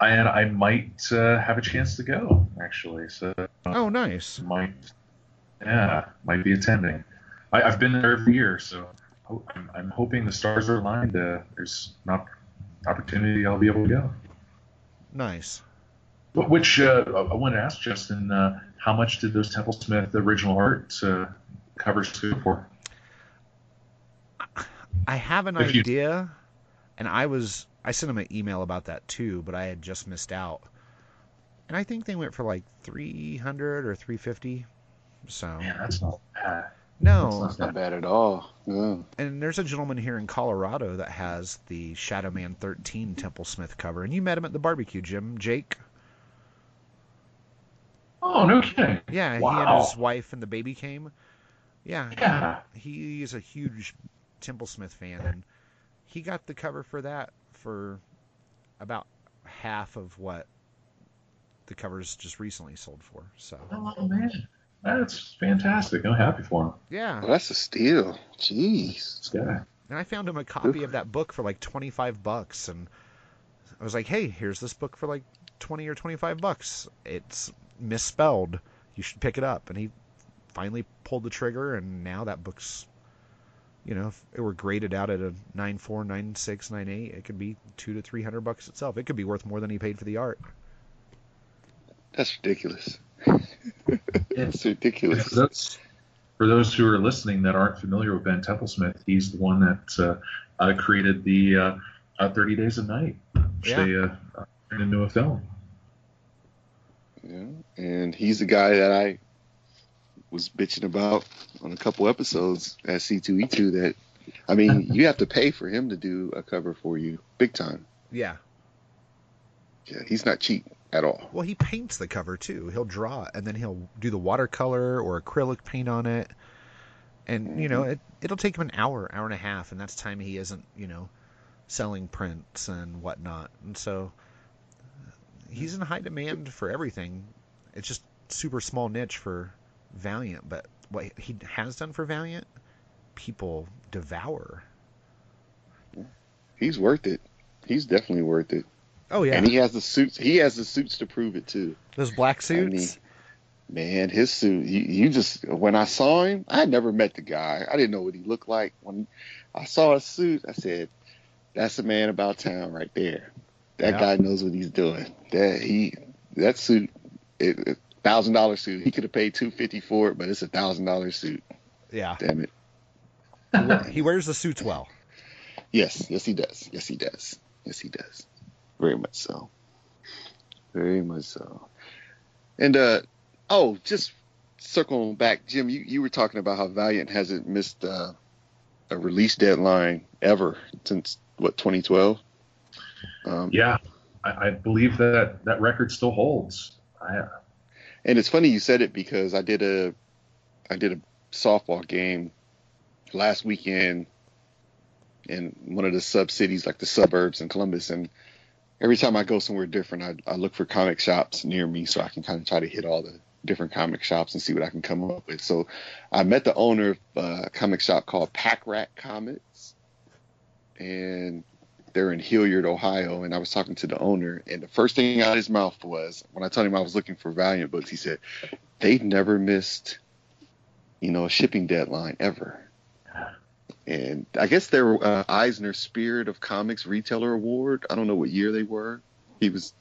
and I might uh, have a chance to go actually. So Oh, nice. might yeah might be attending. I, I've been there every year, so I'm, I'm hoping the stars are aligned. Uh, there's an op- opportunity I'll be able to go. Nice. But Which uh, I want to ask Justin, uh, how much did those Templesmith original art uh, covers go for? I have an If you- idea, and I was I sent him an email about that too, but I had just missed out. And I think they went for like three hundred or three fifty. So Man, that's not bad. no, That's not bad at all. Yeah. and there's a gentleman here in Colorado that has the Shadowman 13 Templesmith cover, and you met him at the barbecue, Jim. Jake. Oh, no kidding. Yeah, he Wow. and his wife and the baby came. Yeah, Yeah. he is a huge Templesmith fan, and he got the cover for that for about half of what the covers just recently sold for. So Oh man, that's fantastic. I'm happy for him. yeah, Well, that's a steal. Jeez. This guy. and I found him a copy of that book for like 25 bucks, and I was like, hey, here's this book for like 20 or 25 bucks. It's misspelled. You should pick it up. And he finally pulled the trigger, and now that book's, you know, if it were graded out at a 9.4, 9.6, 9.8, it could be two to 300 bucks itself. It could be worth more than he paid for the art. That's ridiculous. It's That's ridiculous. for those, for those who are listening that aren't familiar with Ben Templesmith, he's the one that uh, uh, created the uh, uh, 30 Days of Night, which Yeah. they uh, uh, turned into a film. Yeah. And he's the guy that I was bitching about on a couple episodes at C2E2 that, I mean, you have to pay for him to do a cover for you big time. Yeah. Yeah, he's not cheap at all. Well, he paints the cover too. He'll draw it, and then he'll do the watercolor or acrylic paint on it. And you know, mm-hmm. it it'll take him an hour, hour and a half, and that's time he isn't, you know, selling prints and whatnot. And so he's in high demand for everything. It's just super small niche for Valiant, but what he has done for Valiant, people devour. He's worth it. He's definitely worth it. Oh yeah, And he has the suits. He has the suits to prove it too. those black I suits. mean, man, his suit. You, you just when I saw him, I had never met the guy. I didn't know what he looked like. When I saw his suit, I said, "That's a man about town right there. That Yeah. guy knows what he's doing. That he that suit, it, thousand dollar suit. He could have paid two fifty for it, but it's a thousand dollar suit. yeah, Damn it. he, wears the suits well. Yes, yes he does. Yes he does. Yes he does. Very much so. Very much so. And uh oh, just circling back, Jim, you, you were talking about how Valiant hasn't missed uh, a release deadline ever since what 2012. Um, Yeah, I, I believe that that record still holds. I, And it's funny you said it because I did a I did a softball game last weekend in one of the sub cities, like the suburbs in Columbus, and every time I go somewhere different, I, I look for comic shops near me so I can kind of try to hit all the different comic shops and see what I can come up with. So I met the owner of a comic shop called Pack Rat Comics, and they're in Hilliard, Ohio. And I was talking to the owner, and the first thing out of his mouth was when I told him I was looking for Valiant books, he said, "They've never missed, you know, a shipping deadline ever." And I guess they're uh, Eisner Spirit of Comics Retailer Award. I don't know what year they were. He was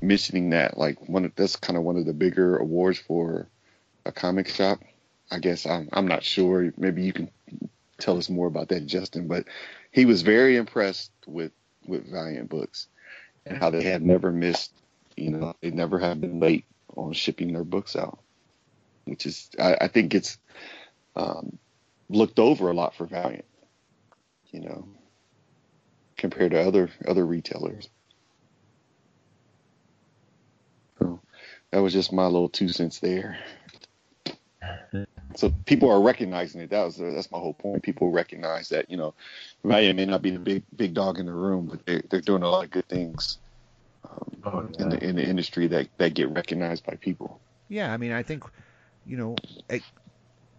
mentioning that like one of that's kind of one of the bigger awards for a comic shop. I guess I'm I'm not sure. Maybe you can tell us more about that, Justin. But he was very impressed with with Valiant Books and how they had never missed. You know, they never have been late on shipping their books out, which is I, I think it's um, looked over a lot for Valiant. You know, compared to other other retailers. So that was just my little two cents there. So people are recognizing it. That was that's my whole point. People recognize that you know, Valiant may not be the big big dog in the room, but they they're doing a lot of good things um, Oh, in the in the industry that that get recognized by people. Yeah, I mean, I think, you know, it,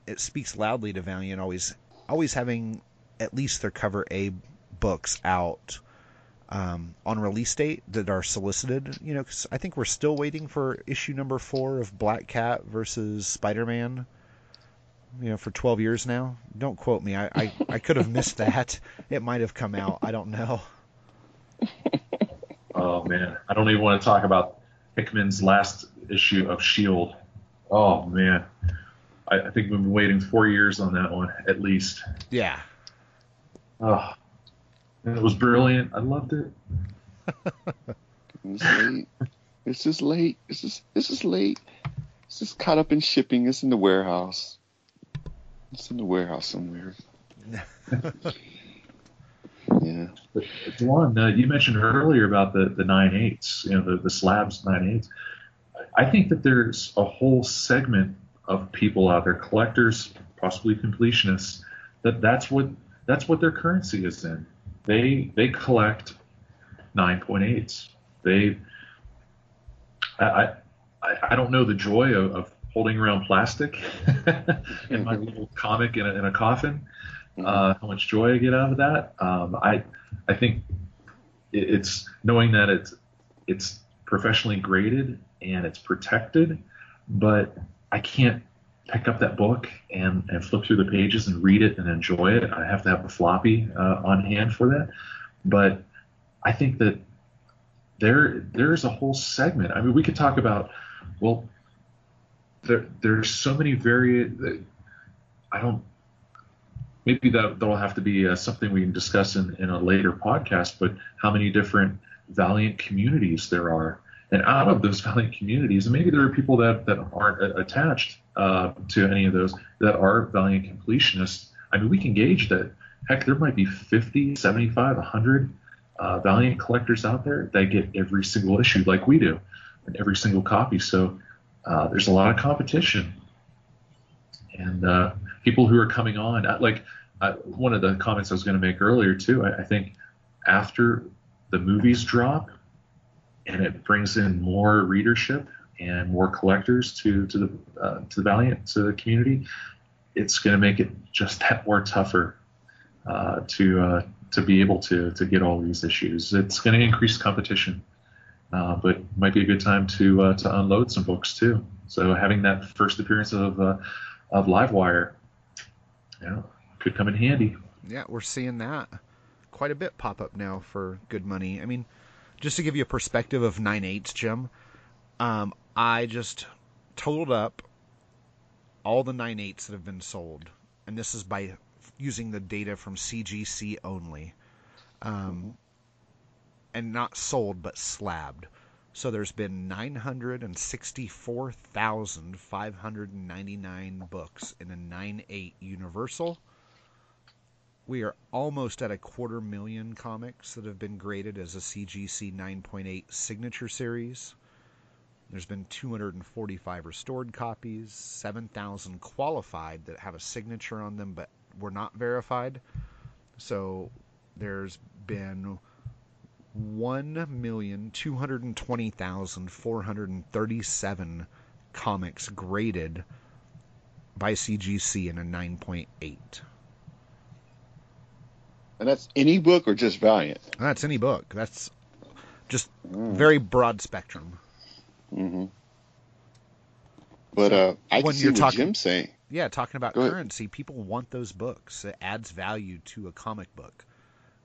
it speaks loudly to Valiant always always having at least their cover A books out um, on release date that are solicited. You know, cause I think we're still waiting for issue number four of Black Cat versus Spider-Man. You know, for 12 years now. Don't quote me. I, I, I could have missed that. It might have come out. I don't know. Oh man, I don't even want to talk about Hickman's last issue of Shield. Oh man, I, I think we've been waiting four years on that one at least. Yeah. Oh, and it was brilliant. I loved it. It's late. it's just late. It's just it's just late. It's just caught up in shipping. It's in the warehouse. It's in the warehouse somewhere. yeah. But Juan, uh, you mentioned earlier about the the nine eights, you know, the the slabs nine eights. I think that there's a whole segment of people out there, collectors, possibly completionists, that that's what that's what their currency is in. They they collect nine point eights. They I, I I don't know the joy of, of holding around plastic in my little comic in a, in a coffin. Uh, how much joy I get out of that. Um, I I think it, it's knowing that it's it's professionally graded and it's protected, but I can't pick up that book and, and flip through the pages and read it and enjoy it. I have to have a floppy uh, on hand for that. But I think that there there's a whole segment. I mean, we could talk about well, there there's so many very I don't maybe that that'll have to be uh, something we can discuss in, in a later podcast. But how many different Valiant communities there are, and out of those Valiant communities, and maybe there are people that that aren't attached uh, to any of those that are Valiant completionists. I mean, we can gauge that. Heck, there might be 50, 75, 100 uh, Valiant collectors out there that get every single issue like we do, and every single copy. So uh, there's a lot of competition and uh, people who are coming on. uh, Like uh, one of the comments I was going to make earlier too. I, I think after the movies drop, and it brings in more readership and more collectors to to the uh, to the Valiant to the community, it's going to make it just that more tougher uh, to uh, to be able to to get all these issues. It's going to increase competition. Uh, but might be a good time to uh, to unload some books too. So having that first appearance of uh, of Livewire, you know, could come in handy. Yeah, we're seeing that quite a bit pop up now for good money. I mean, just to give you a perspective of nine eights, Jim, um, I just totaled up all the nine eights that have been sold, and this is by using the data from CGC only, um, and not sold but slabbed. So there's been 964,599 books in a 9 8 Universal. We are almost at a quarter million comics that have been graded as a CGC 9.8 signature series. There's been 245 restored copies, 7,000 qualified that have a signature on them but were not verified. So there's been 1,220,437 comics graded by CGC in a 9.8. And that's any book or just Valiant? That's any book. That's just Mm. very broad spectrum. hmm But uh, I can When see you're what talking- Jim's saying. Yeah, talking about Go ahead. currency, people want those books. It adds value to a comic book.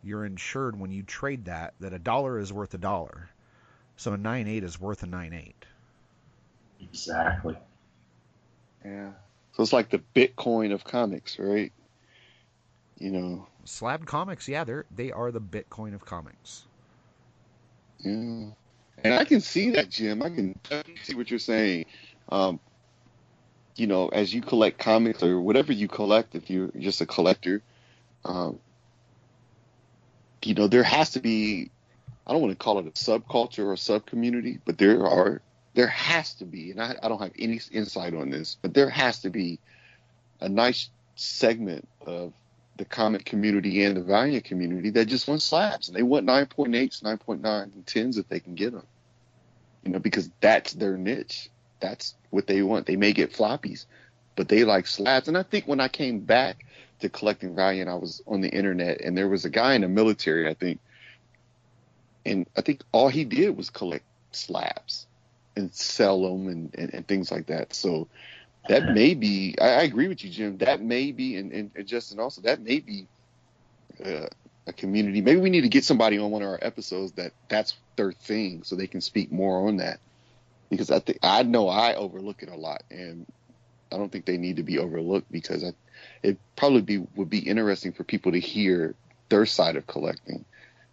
You're insured when you trade that that a dollar is worth a dollar. So a nine eight is worth a nine eight. Exactly. Yeah. So it's like the Bitcoin of comics, right? You know, Slab comics, yeah, they're they are the Bitcoin of comics. yeah. And I can see that, Jim. I can see what you're saying. Um, you know, as you collect comics or whatever you collect, if you're just a collector, um, you know, there has to be, I don't want to call it a subculture or sub community, but there are, there has to be, and I, I don't have any insight on this, but there has to be a nice segment of the comic community and the Valiant community that just want slabs and they want 9.8s, 9.9s, and 10s if they can get them. You know, because that's their niche. That's what they want. They may get floppies, but they like slabs. And I think when I came back to collecting Valiant, I was on the internet and there was a guy in the military, I think, and I think all he did was collect slabs and sell them and, and, and things like that. So that may be, I, I agree with you, Jim. That may be, and, and, and Justin also, that may be uh, a community. Maybe we need to get somebody on one of our episodes that that's their thing so they can speak more on that. Because I think, I know I overlook it a lot and I don't think they need to be overlooked because I, it probably be, would be interesting for people to hear their side of collecting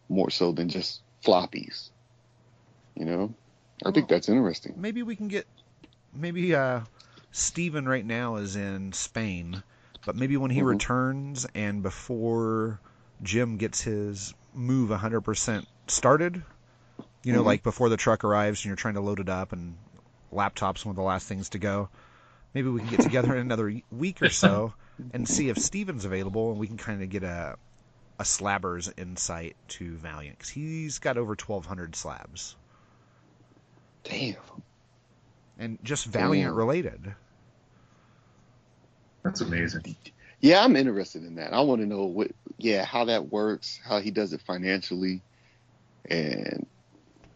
more so than just floppies. You know, I think that's interesting. Maybe we can get maybe uh Steven right now is in Spain, but maybe when he Mhm. returns and before Jim gets his move 100% started, you know, Mhm. like before the truck arrives and you're trying to load it up and laptop's one of the last things to go. Maybe we can get together in another week or so and see if Steven's available and we can kind of get a a slabber's insight to Valiant cuz he's got over 1200 slabs Damn. and just Valiant Damn. related. That's amazing. Yeah, I'm interested in that. I want to know what, yeah, how that works, how he does it financially, and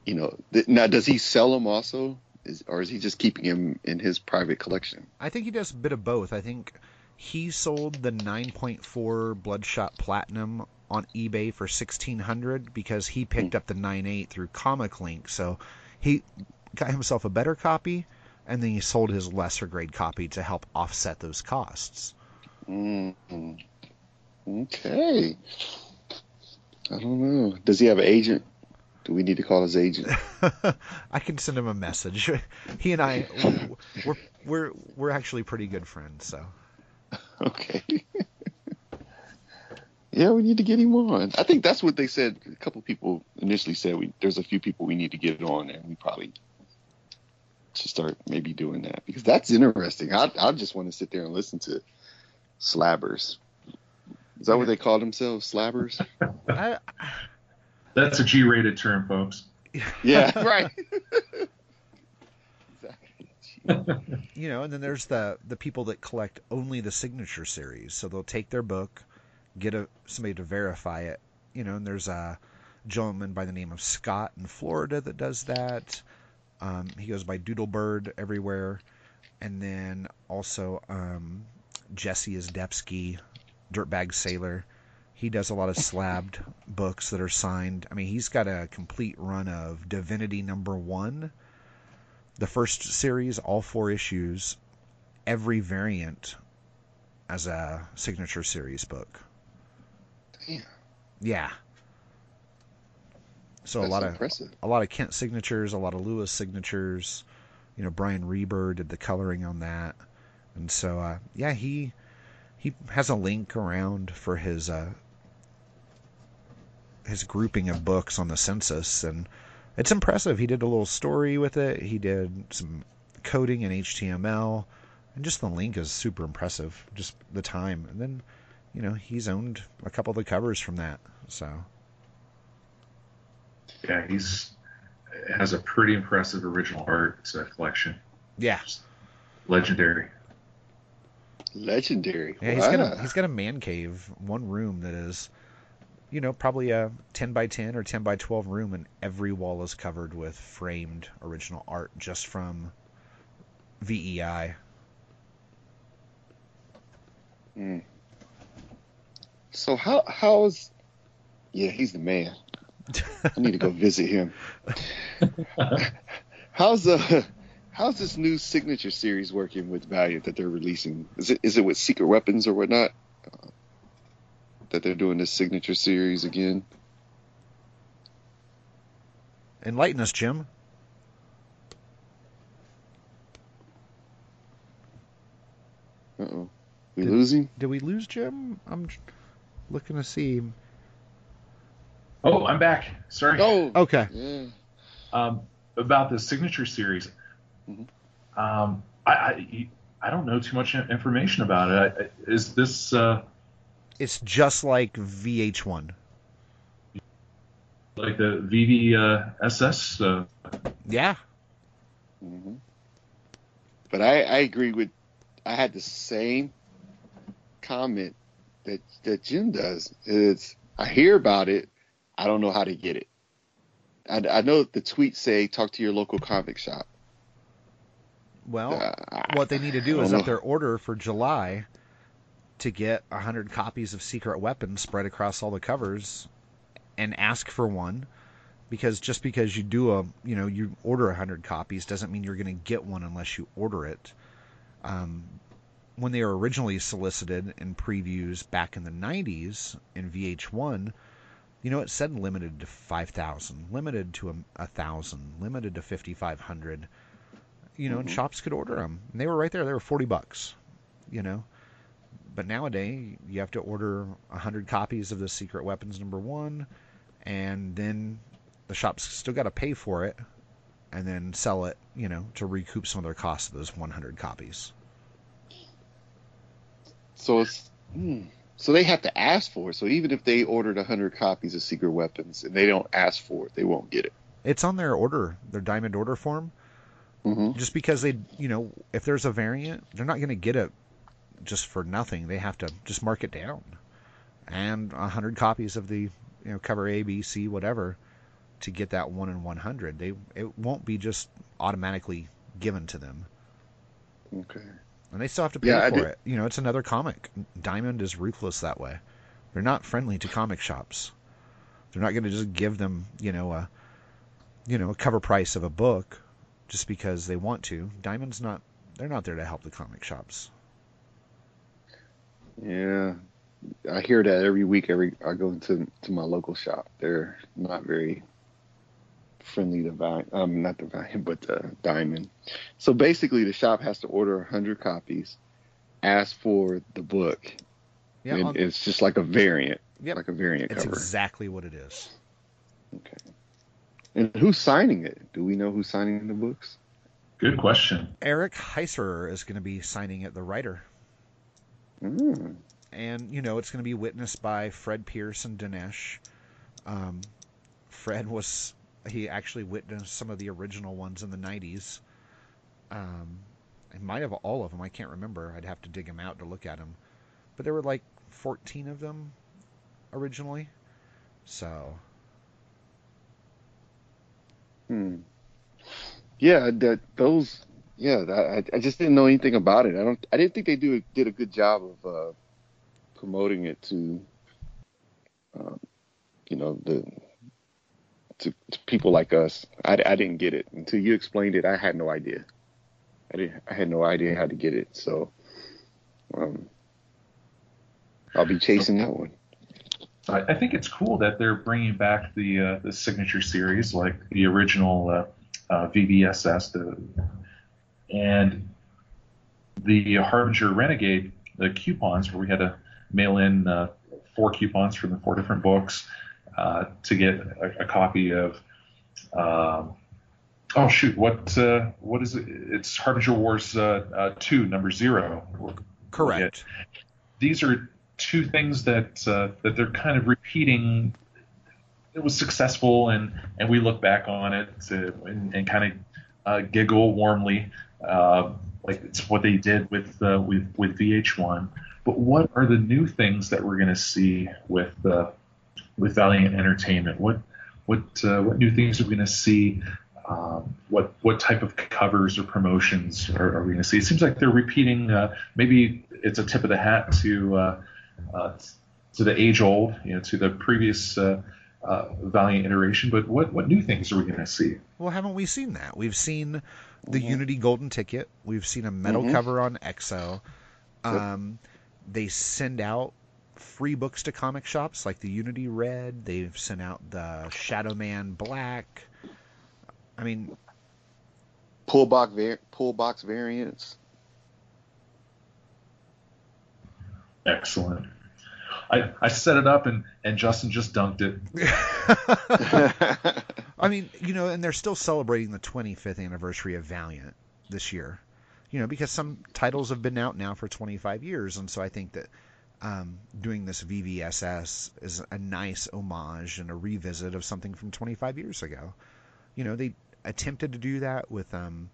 you know, th- now does he sell them also, is, or is he just keeping him in his private collection? I think he does a bit of both. I think he sold the 9.4 Bloodshot Platinum on eBay for 1600 because he picked hmm. up the 9.8 through ComicLink. So he got himself a better copy and then he sold his lesser grade copy to help offset those costs. mm Okay. I don't know. Does he have an agent? Do we need to call his agent? I can send him a message. He and I we're we're we're actually pretty good friends, so Okay. yeah, we need to get him on. I think that's what they said. A couple people initially said we there's a few people we need to get on, and we probably should start maybe doing that because that's interesting. I I just want to sit there and listen to slabbers. Is that what they call themselves, slabbers? I That's a G-rated term, folks. Yeah, right. exactly. you know, and then there's the the people that collect only the signature series. So they'll take their book, get a somebody to verify it. You know, and there's a gentleman by the name of Scott in Florida that does that. Um, he goes by Doodlebird everywhere, and then also um, Jesse Isdebski, Dirtbag Sailor. He does a lot of slabbed books that are signed. I mean, he's got a complete run of Divinity Number One the first series, all four issues, every variant as a signature series book. Damn, Yeah. So that's a lot of a lot of Kindt signatures, a lot of Lewis signatures. You know, Brian Reber did the coloring on that, and so uh, yeah, he he has a link around for his uh, his grouping of books on the census, and it's impressive. He did a little story with it. He did some coding in HTML, and just the link is super impressive. Just the time, and then you know he's owned a couple of the covers from that. So Yeah, he's has a pretty impressive original art uh, collection. yeah, Legendary. Legendary. yeah. He's got a he's got a man cave, one room that is, you know, probably a ten by ten or ten by twelve room, and every wall is covered with framed original art just from VEI. Mm. So how how is? Yeah, he's the man. I need to go visit him. How's uh how's this new signature series working with Valiant that they're releasing? Is it is it with Secret Weapons or whatnot? Uh, that they're doing this signature series again? Enlighten us, Jim. Uh oh, we Did- losing? Did we lose Jim? I'm looking to see. Oh, I'm back. Sorry. Oh, Okay. yeah. Um, about the signature series. Mhm. Um, I, I I don't know too much information about it. I- Is this uh, It's just like VH1. like the VVSS? Uh, Yeah. hmm But I, I agree with. I had the same comment that that Jim does. It's I hear about it, I don't know how to get it. I, I know the tweets say talk to your local comic shop. Well, Uh, what they need to do is know. up their order for July to get 100 copies of Secret Weapons spread across all the covers and ask for one because just because you do a, you know, you order 100 copies doesn't mean you're going to get one unless you order it. Um, when they were originally solicited in previews back in the 90s in VH1, you know, it said limited to 5,000, limited to a, a 1,000, limited to 5,500 you know, and Mhm. shops could order them. And they were right there. They were 40 bucks, you know. But nowadays, you have to order 100 copies of the Secret Weapons number one, and then the shop's still got to pay for it and then sell it, you know, to recoup some of their costs of those 100 copies. So it's hmm. So they have to ask for it. So even if they ordered hundred copies of Secret Weapons and they don't ask for it, they won't get it. It's on their order, their diamond order form. hmm Just because they, you know, if there's a variant, they're not going to get it just for nothing. They have to just mark it down. And 100 copies of the, you know, cover A, B, C, whatever to get that 1 in 100. They it won't be just automatically given to them. Okay. And they still have to pay Yeah, for it. You know, it's another comic. Diamond is ruthless that way. They're not friendly to comic shops. They're not going to just give them, you know, a you know, a cover price of a book just because they want to. Diamond's not they're not there to help the comic shops. Yeah, I hear that every week. Every I go into to my local shop, they're not very friendly to Valiant. Um, not the Valiant, but the Diamond. So basically, the shop has to order hundred copies, ask for the book, Yeah, and on- it's just like a variant, Yep. like a variant it's cover. exactly what it is. okay. And who's signing it? Do we know who's signing the books? good question. Eric Heisserer is going to be signing it, the writer. Mm. and you know it's going to be witnessed by Fred Pierce and Dinesh. Um, Fred was he actually witnessed some of the original ones in the '90s. Um, it might have all of them. I can't remember. I'd have to dig them out to look at them. But there were like 14 of them originally. So Hmm. Yeah, that those. Yeah, that, I, I just didn't know anything about it. I don't. I didn't think they do did a good job of uh, promoting it to, um, you know, the to, to people like us. I, I didn't get it until you explained it. I had no idea. I didn't. I had no idea how to get it. So, um, I'll be chasing that one. I, think it's cool that they're bringing back the uh, the signature series, like the original uh, uh, VVSS, the, and the Harbinger Renegade, the coupons where we had to mail in uh, four coupons from the four different books uh, to get a, a copy of um, oh shoot, what uh, what is it? It's Harbinger Wars uh, uh, two, number zero. Correct. These are two things that uh, that they're kind of repeating. It was successful, and and we look back on it to, and, and kind of uh, giggle warmly, uh, like it's what they did with uh, with with VH1. But what are the new things that we're going to see with uh, with Valiant Entertainment? What what uh, what new things are we going to see? Um, what what type of covers or promotions are, are we going to see? It seems like they're repeating. Uh, maybe it's a tip of the hat to uh, uh, to the age old, you know, to the previous uh, uh, Valiant iteration. But what what new things are we going to see? Well, haven't we seen that? We've seen the Mhm. Unity Golden Ticket. We've seen a metal Mhm. cover on X-O. Yep. Um, They send out free books to comic shops like the Unity Red. They've sent out the Shadowman Black. I mean, Pull box, var- pull box variants. Excellent. I, I set it up and, and Justin just dunked it. I mean, you know, and they're still celebrating the 25th anniversary of Valiant this year. You know, because some titles have been out now for 25 years, and so I think that um, doing this VVSS is a nice homage and a revisit of something from 25 years ago. You know, they attempted to do that with um,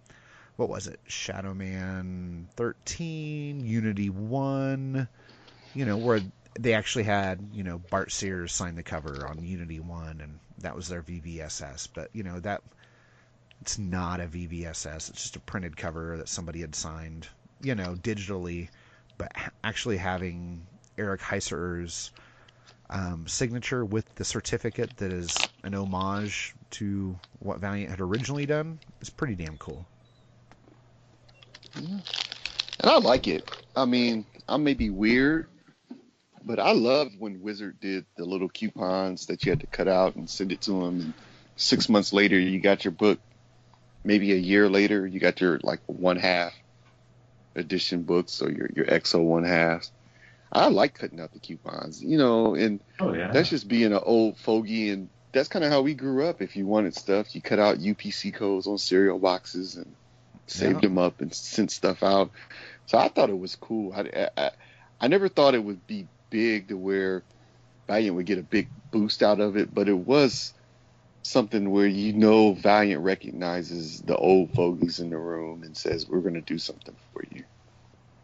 what was it, Shadowman 13, Unity 1. You know, where they actually had you know Bart Sears sign the cover on Unity One, and that was their VVSS. But you know that it's not a VVSS; it's just a printed cover that somebody had signed, you know, digitally. But actually having Eric Heisserer's um, signature with the certificate that is an homage to what Valiant had originally done is pretty damn cool. And I like it. I mean, I may be weird, but I loved when Wizard did the little coupons that you had to cut out and send it to them. And six months later, you got your book. Maybe a year later, you got your like one half edition books or your your X-O one halves. I like cutting out the coupons, you know, and Oh yeah. that's just being an old fogey and that's kind of how we grew up if you wanted stuff you cut out upc codes on cereal boxes and saved Yeah. them up and sent stuff out so i thought it was cool I, I, I never thought it would be big to where valiant would get a big boost out of it but it was something where you know valiant recognizes the old fogies in the room and says we're going to do something for you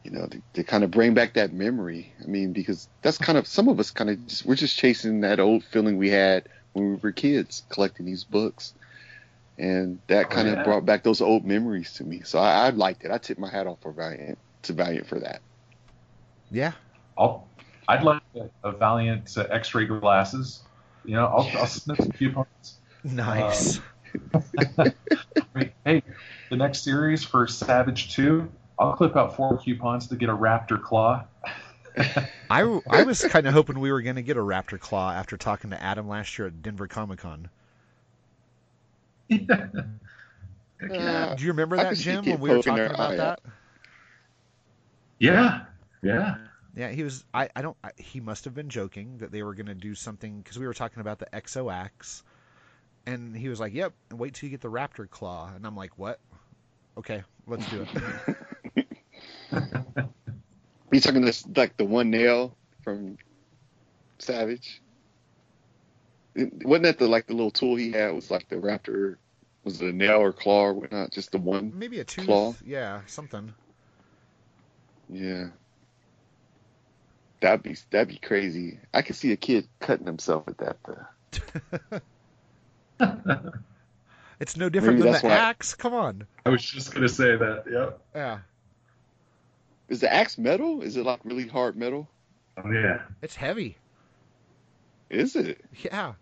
you know, to, to kind of bring back that memory. I mean, because that's kind of some of us kind of just we're just chasing that old feeling we had when we were kids collecting these books, and that Oh, kind of brought back those old memories to me. So I, I liked it. I tipped my hat off for Valiant to Valiant for that. Yeah, I'll, I'd like a, a Valiant uh, X-ray glasses. You know, I'll, I'll snip some coupons. nice. I mean, hey, the next series for Savage 2, I'll clip out four coupons to get a Raptor claw. I, I was kind of hoping we were going to get a Raptor Claw after talking to Adam last year at Denver Comic Con. Heck Uh, yeah. Do you remember that, could Jim, when we were talking about eye that? out. yeah, yeah. Yeah, he was. I, I don't. I, he must have been joking that they were going to do something because we were talking about the XOX, and he was like, "Yep, and wait till you get the Raptor Claw." And I'm like, "What? Okay, let's do it." you talking this like the one nail from Savage? It- Wasn't that the like the little tool he had was like the Raptor? Was it a nail or claw or whatnot? Just the one? Maybe a tooth. Claw? Yeah, something. Yeah. That'd be that'd be crazy. I could see a kid cutting himself with that. Though. It's no different Maybe than that's the why- axe. Come on. I was just going to say that. Yep. Yeah, Is the axe metal? Is it like really hard metal? Oh, yeah. it's heavy. Is it? Yeah,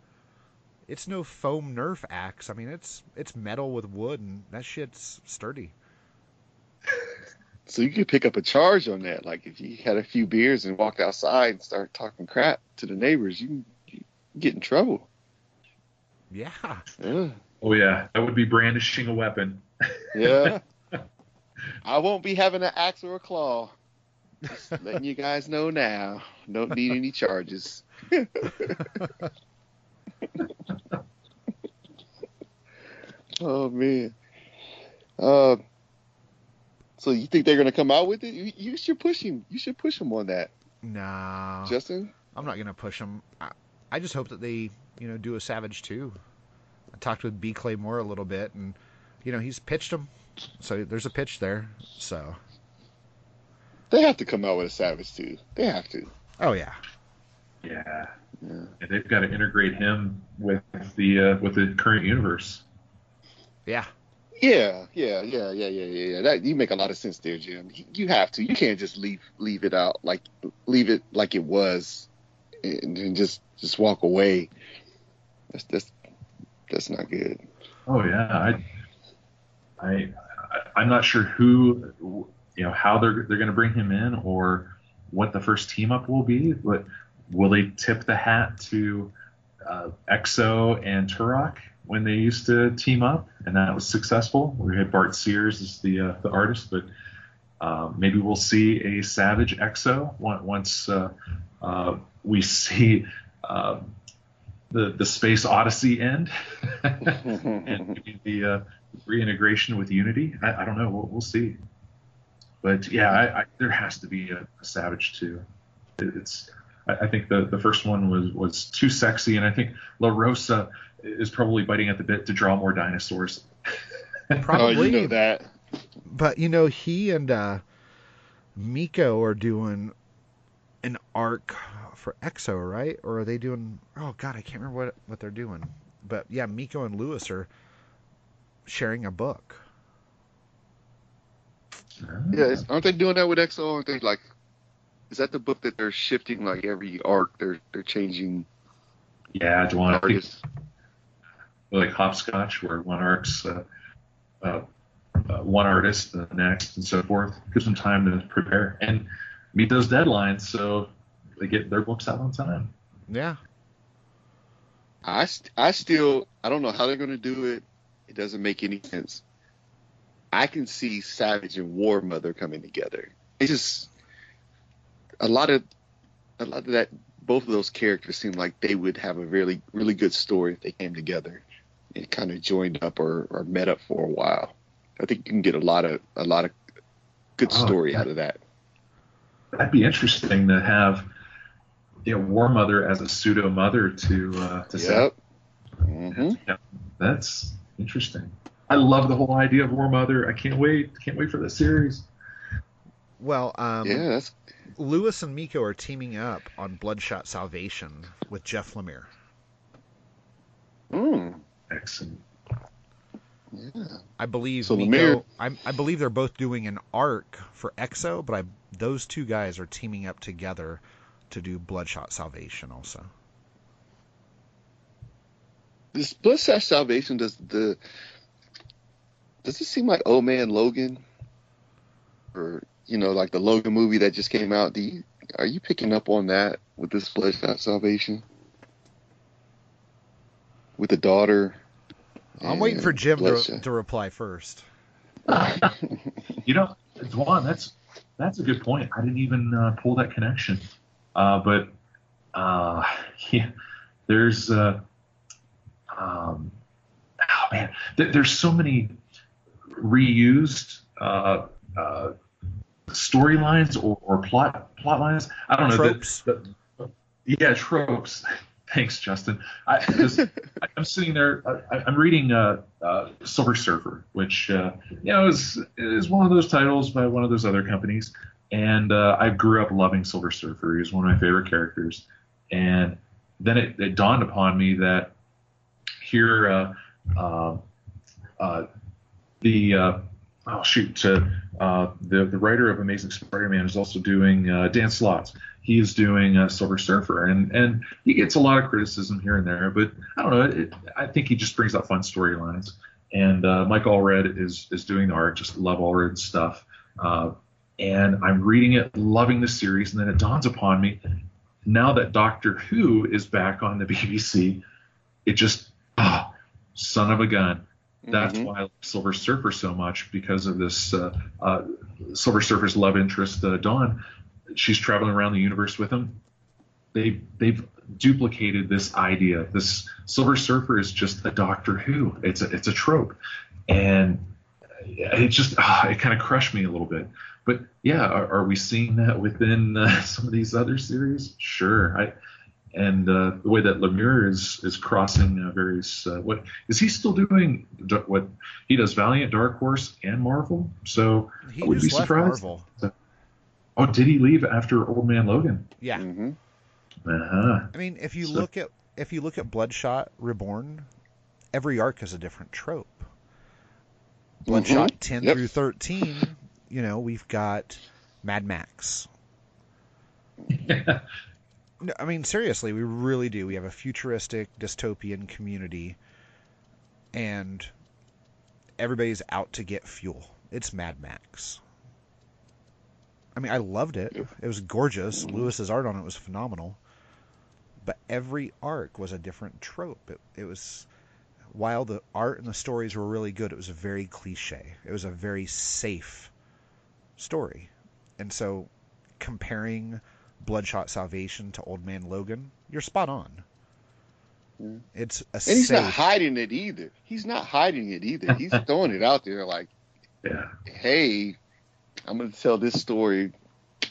it's no foam Nerf axe. I mean, it's it's metal with wood, and that shit's sturdy. So you could pick up a charge on that. Like if you had a few beers and walked outside and started talking crap to the neighbors, you, you get in trouble. Yeah. Yeah. Oh, yeah. that would be brandishing a weapon. Yeah. I won't be having an axe or a claw. Just letting you guys know now. Don't need any charges. Oh man. Uh, so you think they're gonna come out with it? You, you should push him. You should push him on that, Nah, Justin. I'm not gonna push him. I, I just hope that they, you know, do a Savage too. I talked with B Clay Moore a little bit, and you know, he's pitched them, so there's a pitch there. So, They have to come out with a Savage too. They have to. oh yeah, Yeah. Yeah. And they've got to integrate him with the uh, with the current universe. yeah, Yeah, yeah, yeah, yeah, yeah, yeah. yeah. That you make a lot of sense there, Jim. You- You have to. You can't just leave leave it out like leave it like it was, and, and just just walk away. That's that's that's not good. Oh yeah, I, I, I I'm not sure who, you know, how they're they're going to bring him in or what the first team up will be, but will they tip the hat to uh, X-O and Turok when they used to team up and that was successful? We had Bart Sears as the uh, the artist, but uh, maybe we'll see a Savage X-O once uh, uh, we see. Uh, the, the space odyssey end and maybe the uh, reintegration with Unity. I, I don't know. We'll, we'll see. But yeah, I, I, there has to be a, a Savage too. It, it's. I, I think the, the first one was was too sexy, and I think LaRosa is probably biting at the bit to draw more dinosaurs. probably. Oh, you know that. But you know, he and uh, Mico are doing an arc for X-O, right? Or are they doing? Oh God, I can't remember what what they're doing. But yeah, Mico and Lewis are sharing a book. Yeah, it's- aren't they doing that with X-O? Aren't they like? Is that the book that they're shifting like every arc? They're they're changing yeah, Dwan. I think artists. like hopscotch, where one arc's uh, uh, uh, one artist, the next, and so forth. Gives them time to prepare and meet those deadlines, so they get their books out on time. Yeah, I st- I still I don't know how they're gonna do it. It doesn't make any sense. I can see Savage and War Mother coming together. It's just a lot of a lot of that. Both of those characters seem like they would have a really really good story if they came together and kind of joined up or, or met up for a while. I think you can get a lot of a lot of good Oh, story out of that. That'd be interesting to have you know, War Mother as a pseudo mother to uh, to say. Yep. hmm That's interesting. I love the whole idea of War Mother. I can't wait. Can't wait for the series. well, um, yeah, that's Lewis and Mico are teaming up on Bloodshot Salvation with Jeff Lemire. mm, Excellent. yeah. I believe So Mico. Lemire- I, I believe they're both doing an arc for X-O, but I those two guys are teaming up together to do Bloodshot Salvation also. This Bloodshot Salvation does the does it seem like Old Man Logan or you know like the Logan movie that just came out? Do you are you picking up on that with this Bloodshot Salvation with the daughter? I'm waiting for Jim to, to reply first. You know, Dwan, that's that's a good point. I didn't even uh, pull that connection. Uh, but uh, yeah, there's uh, um, oh man, there, there's so many reused uh, uh, storylines or, or plot plot lines. I don't know. Tropes. the- yeah, tropes. Thanks, Justin. I, I'm sitting there. I, I'm reading uh, uh, Silver Surfer, which uh, you know is is one of those titles by one of those other companies, and uh, I grew up loving Silver Surfer. He was one of my favorite characters, and then it, it dawned upon me that here, uh, uh, uh, the uh, oh shoot, uh, the the writer of Amazing Spider-Man is also doing uh, Dan Slott's. He is doing uh, Silver Surfer, and and he gets a lot of criticism here and there, but I don't know. It, I think he just brings out fun storylines. And uh, Mike Allred is is doing the art. Just love Allred's stuff. And I'm reading it, loving the series, and then it dawns upon me now that Doctor Who is back on the BBC, it just ah, son of a gun. That's Mhm. why I love Silver Surfer so much because of this uh, uh, Silver Surfer's love interest, uh, Dawn. She's traveling around the universe with him, they they've duplicated this idea. This Silver Surfer is just a Doctor Who. It's a it's a trope, and it just ah, it kind of crushed me a little bit. But yeah, are, are we seeing that within uh, some of these other series? Sure. I and uh, the way that Lemire is is crossing uh, various uh, what is he still doing what he does Valiant, Dark Horse, and Marvel. So He I would be just left surprised. Marvel. Oh, did he leave after Old Man Logan? Yeah. hmm Uh-huh. I mean, if you So- look at if you look at Bloodshot Reborn, every arc is a different trope. Bloodshot 10 Yep. through 13, you know, we've got Mad Max. No, I mean, seriously, we really do. We have a futuristic dystopian community, and everybody's out to get fuel. It's Mad Max. I mean, I loved it. It was gorgeous. Mm-hmm. Lewis's art on it was phenomenal. But every arc was a different trope. It, it was, while the art and the stories were really good, it was very cliche. It was a very safe story. And so, comparing Bloodshot Salvation to Old Man Logan, you're spot on. Yeah. It's a And he's safe. not hiding it either. He's not hiding it either. He's throwing it out there like, yeah. hey, I'm going to tell this story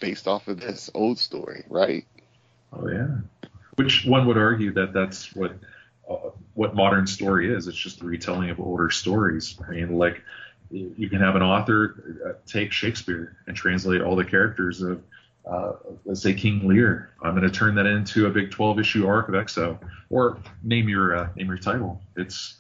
based off of this old story, right? Oh yeah. Which one would argue that that's what uh, what modern story is? It's just the retelling of older stories. I mean, like you can have an author uh, take Shakespeare and translate all the characters of, uh, let's say King Lear. I'm going to turn that into a big 12 issue arc of X-O, or name your uh, name your title. It's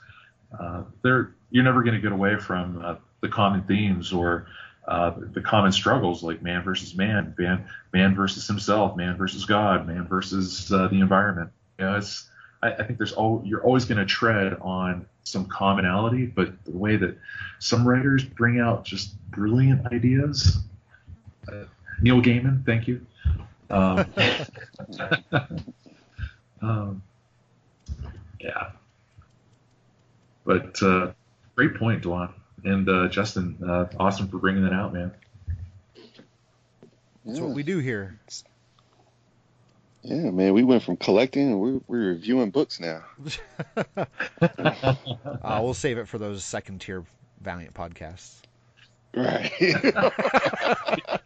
uh, there. You're never going to get away from uh, the common themes or uh, the common struggles like man versus man, man, man versus himself, man versus God, man versus the environment. You know, it's I, I think there's all you're always going to tread on some commonality, but the way that some writers bring out just brilliant ideas. Uh, Neil Gaiman, thank you. Um, um, yeah, but uh, great point, Dwan. And uh, Justin, uh, awesome for bringing that out, man. That's what we do here. Yeah, man, we went from collecting and we're, we're reviewing books now. Uh, we'll save it for those second tier Valiant podcasts. Right.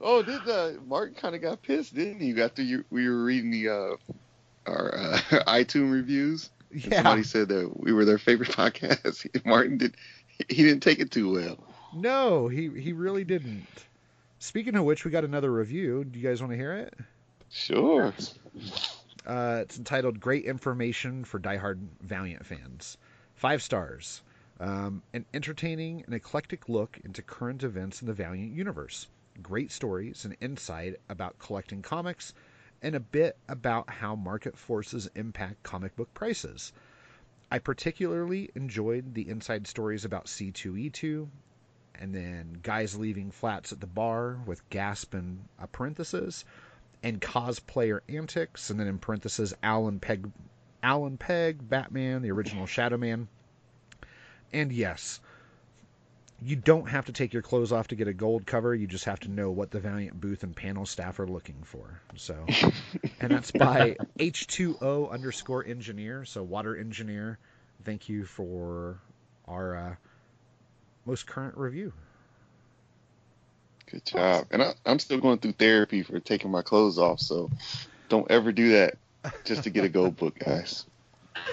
oh, did uh, Martin kind of got pissed, didn't he? After you, we were reading the uh, our uh, iTunes reviews. and Yeah. Somebody said that we were their favorite podcast. Martin did. He didn't take it too well. No, he he really didn't. Speaking of which, we got another review. Do you guys want to hear it? Sure. Uh, it's entitled "Great Information for Diehard Valiant Fans." Five stars. Um, an entertaining and eclectic look into current events in the Valiant universe. Great stories and insight about collecting comics, and a bit about how market forces impact comic book prices. I particularly enjoyed the inside stories about C2E2, and then guys leaving flats at the bar with gasp and a parenthesis, and cosplayer antics, and then in parenthesis Alan Peg, Alan Peg, Batman, the original Shadowman. And yes, you don't have to take your clothes off to get a gold cover. You just have to know what the Valiant booth and panel staff are looking for. So, and that's by H2O underscore engineer. So water engineer. Thank you for our uh, most current review. Good job. And I, I'm still going through therapy for taking my clothes off, so don't ever do that just to get a gold book, guys.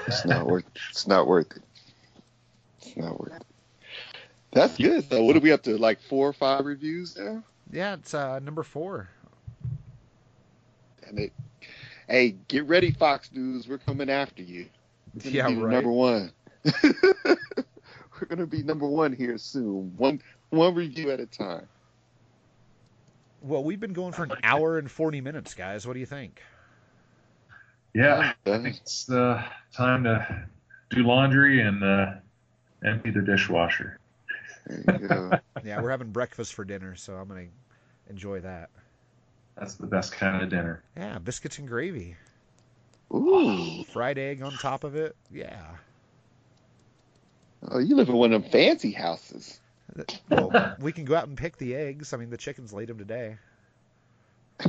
It's not worth. It's not worth it. It's not worth it. That's good. So what are we up to? Like four or five reviews now? Yeah, it's uh, number four. And it. Hey, get ready, Fox News. We're coming after you. Yeah, right. Number one. We're gonna be number one here soon. One one review at a time. Well, we've been going for an hour and 40 minutes, guys. What do you think? Yeah, I think it's uh, time to do laundry and uh, empty the dishwasher. there you go. Yeah, we're having breakfast for dinner, so I'm going to enjoy that. That's the best kind of dinner. Yeah, biscuits and gravy. Ooh. Fried egg on top of it. Yeah. Oh, you live in one of them fancy houses. Well, we can go out and pick the eggs. I mean, the chickens laid them today.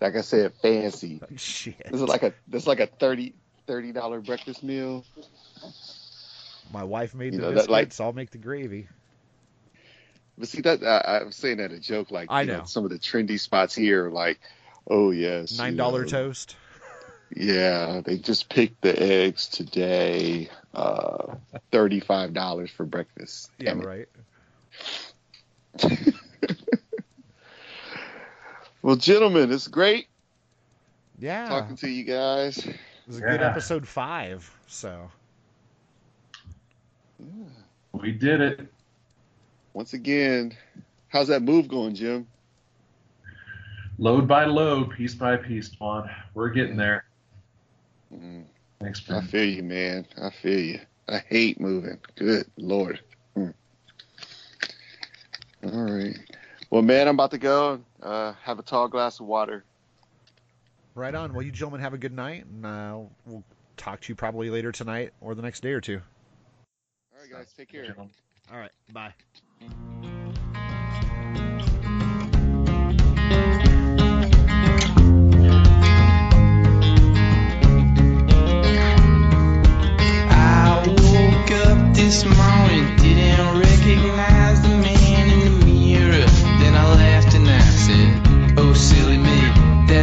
like I said, fancy. Oh, shit. This is like a this is like a 30 thirty dollar breakfast meal. My wife made You the know, that, biscuits. like- I'll make the gravy. But see that I, I'm saying that a joke. Like I you know. some of the trendy spots here like, oh yes, Nine dollar know, toast. Yeah, they just picked the eggs today. Uh, thirty five dollars for breakfast. Yeah, Damn right. Well, gentlemen, it's great Yeah. talking to you guys. It was a good episode five. So We did it. Once again, how's that move going, Jim? Load by load, piece by piece, Twan. We're getting there. Mm, Thanks, I feel you, man. I feel you. I hate moving. Good lord. Mm. All right. Well, man, I'm about to go. Uh, have a tall glass of water. right on. Well, you gentlemen have a good night, and uh, we'll talk to you probably later tonight or the next day or two. All right, guys. Take care. Gentlemen. All right. Bye.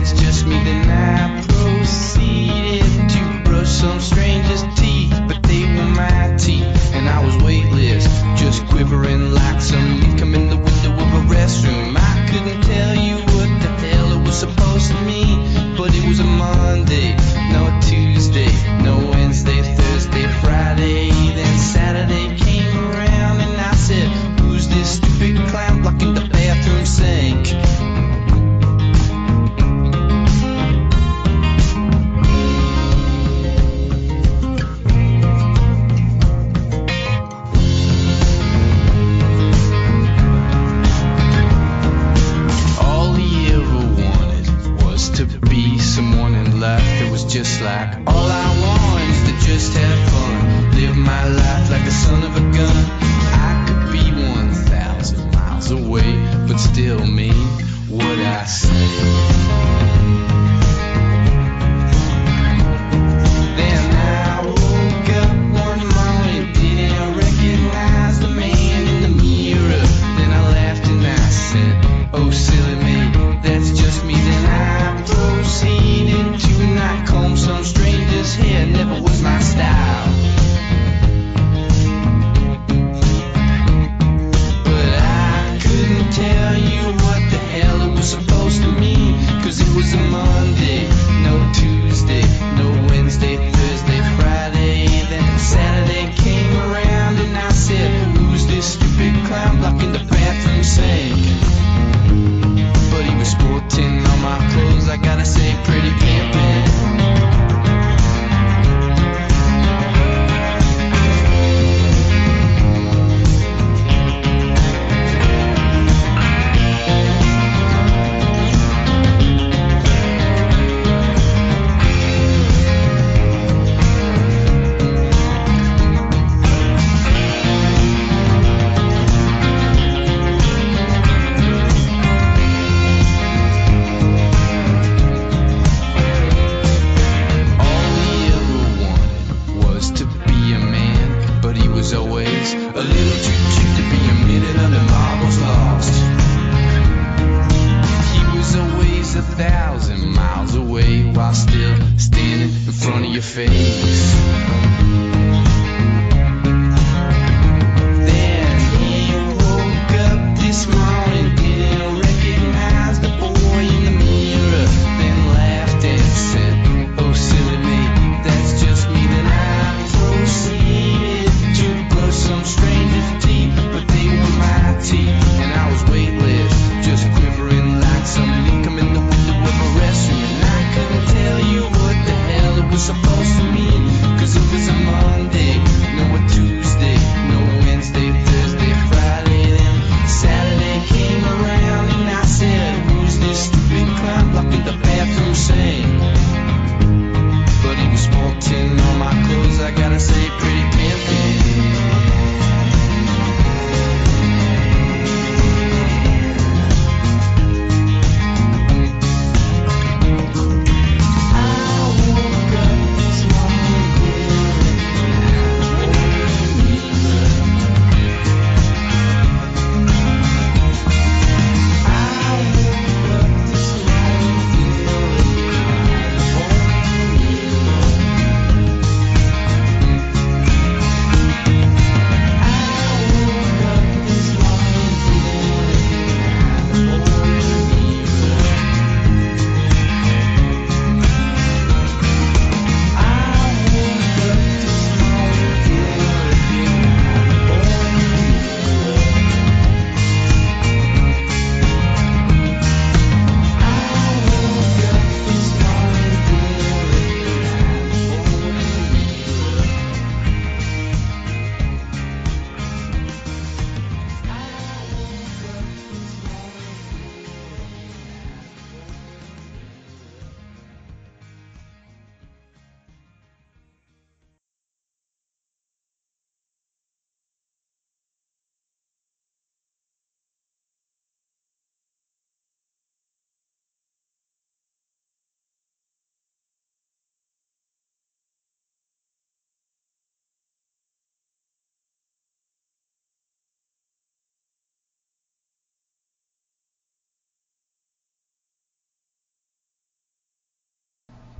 That's just me. Then I proceeded to brush some stranger's teeth, but they were my teeth, and I was weightless, just quivering like some income in the window of a restroom. I couldn't tell you what the hell it was supposed to mean, but it was a Monday,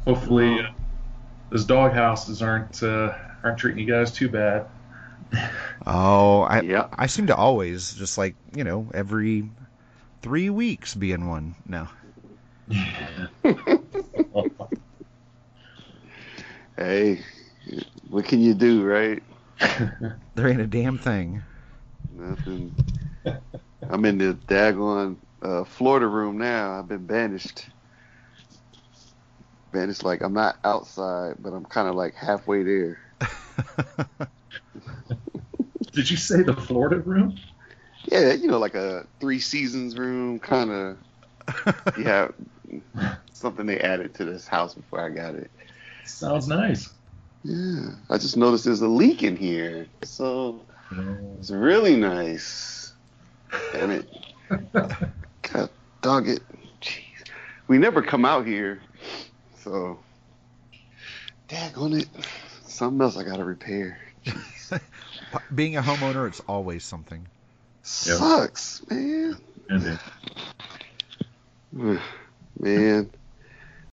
Hopefully, uh, those dog houses aren't uh, aren't treating you guys too bad. Oh, I Yeah. I seem to always just like you know every three weeks be in one. No, Hey, what can you do, right? there ain't a damn thing. Nothing. I'm in the daggone uh, Florida room now. I've been banished. Banished, like I'm not outside, but I'm kind of like halfway there. Did you say the Florida room? Yeah, you know, like a three seasons room, kind of. Yeah, something they added to this house before I got it. Sounds nice. Yeah, I just noticed there's a leak in here, so it's oh. really nice. Damn it. God dog it. Jeez. We never come out here, so daggone it. Something else I gotta repair. Being a homeowner, it's always something. Sucks, man. And then- Man,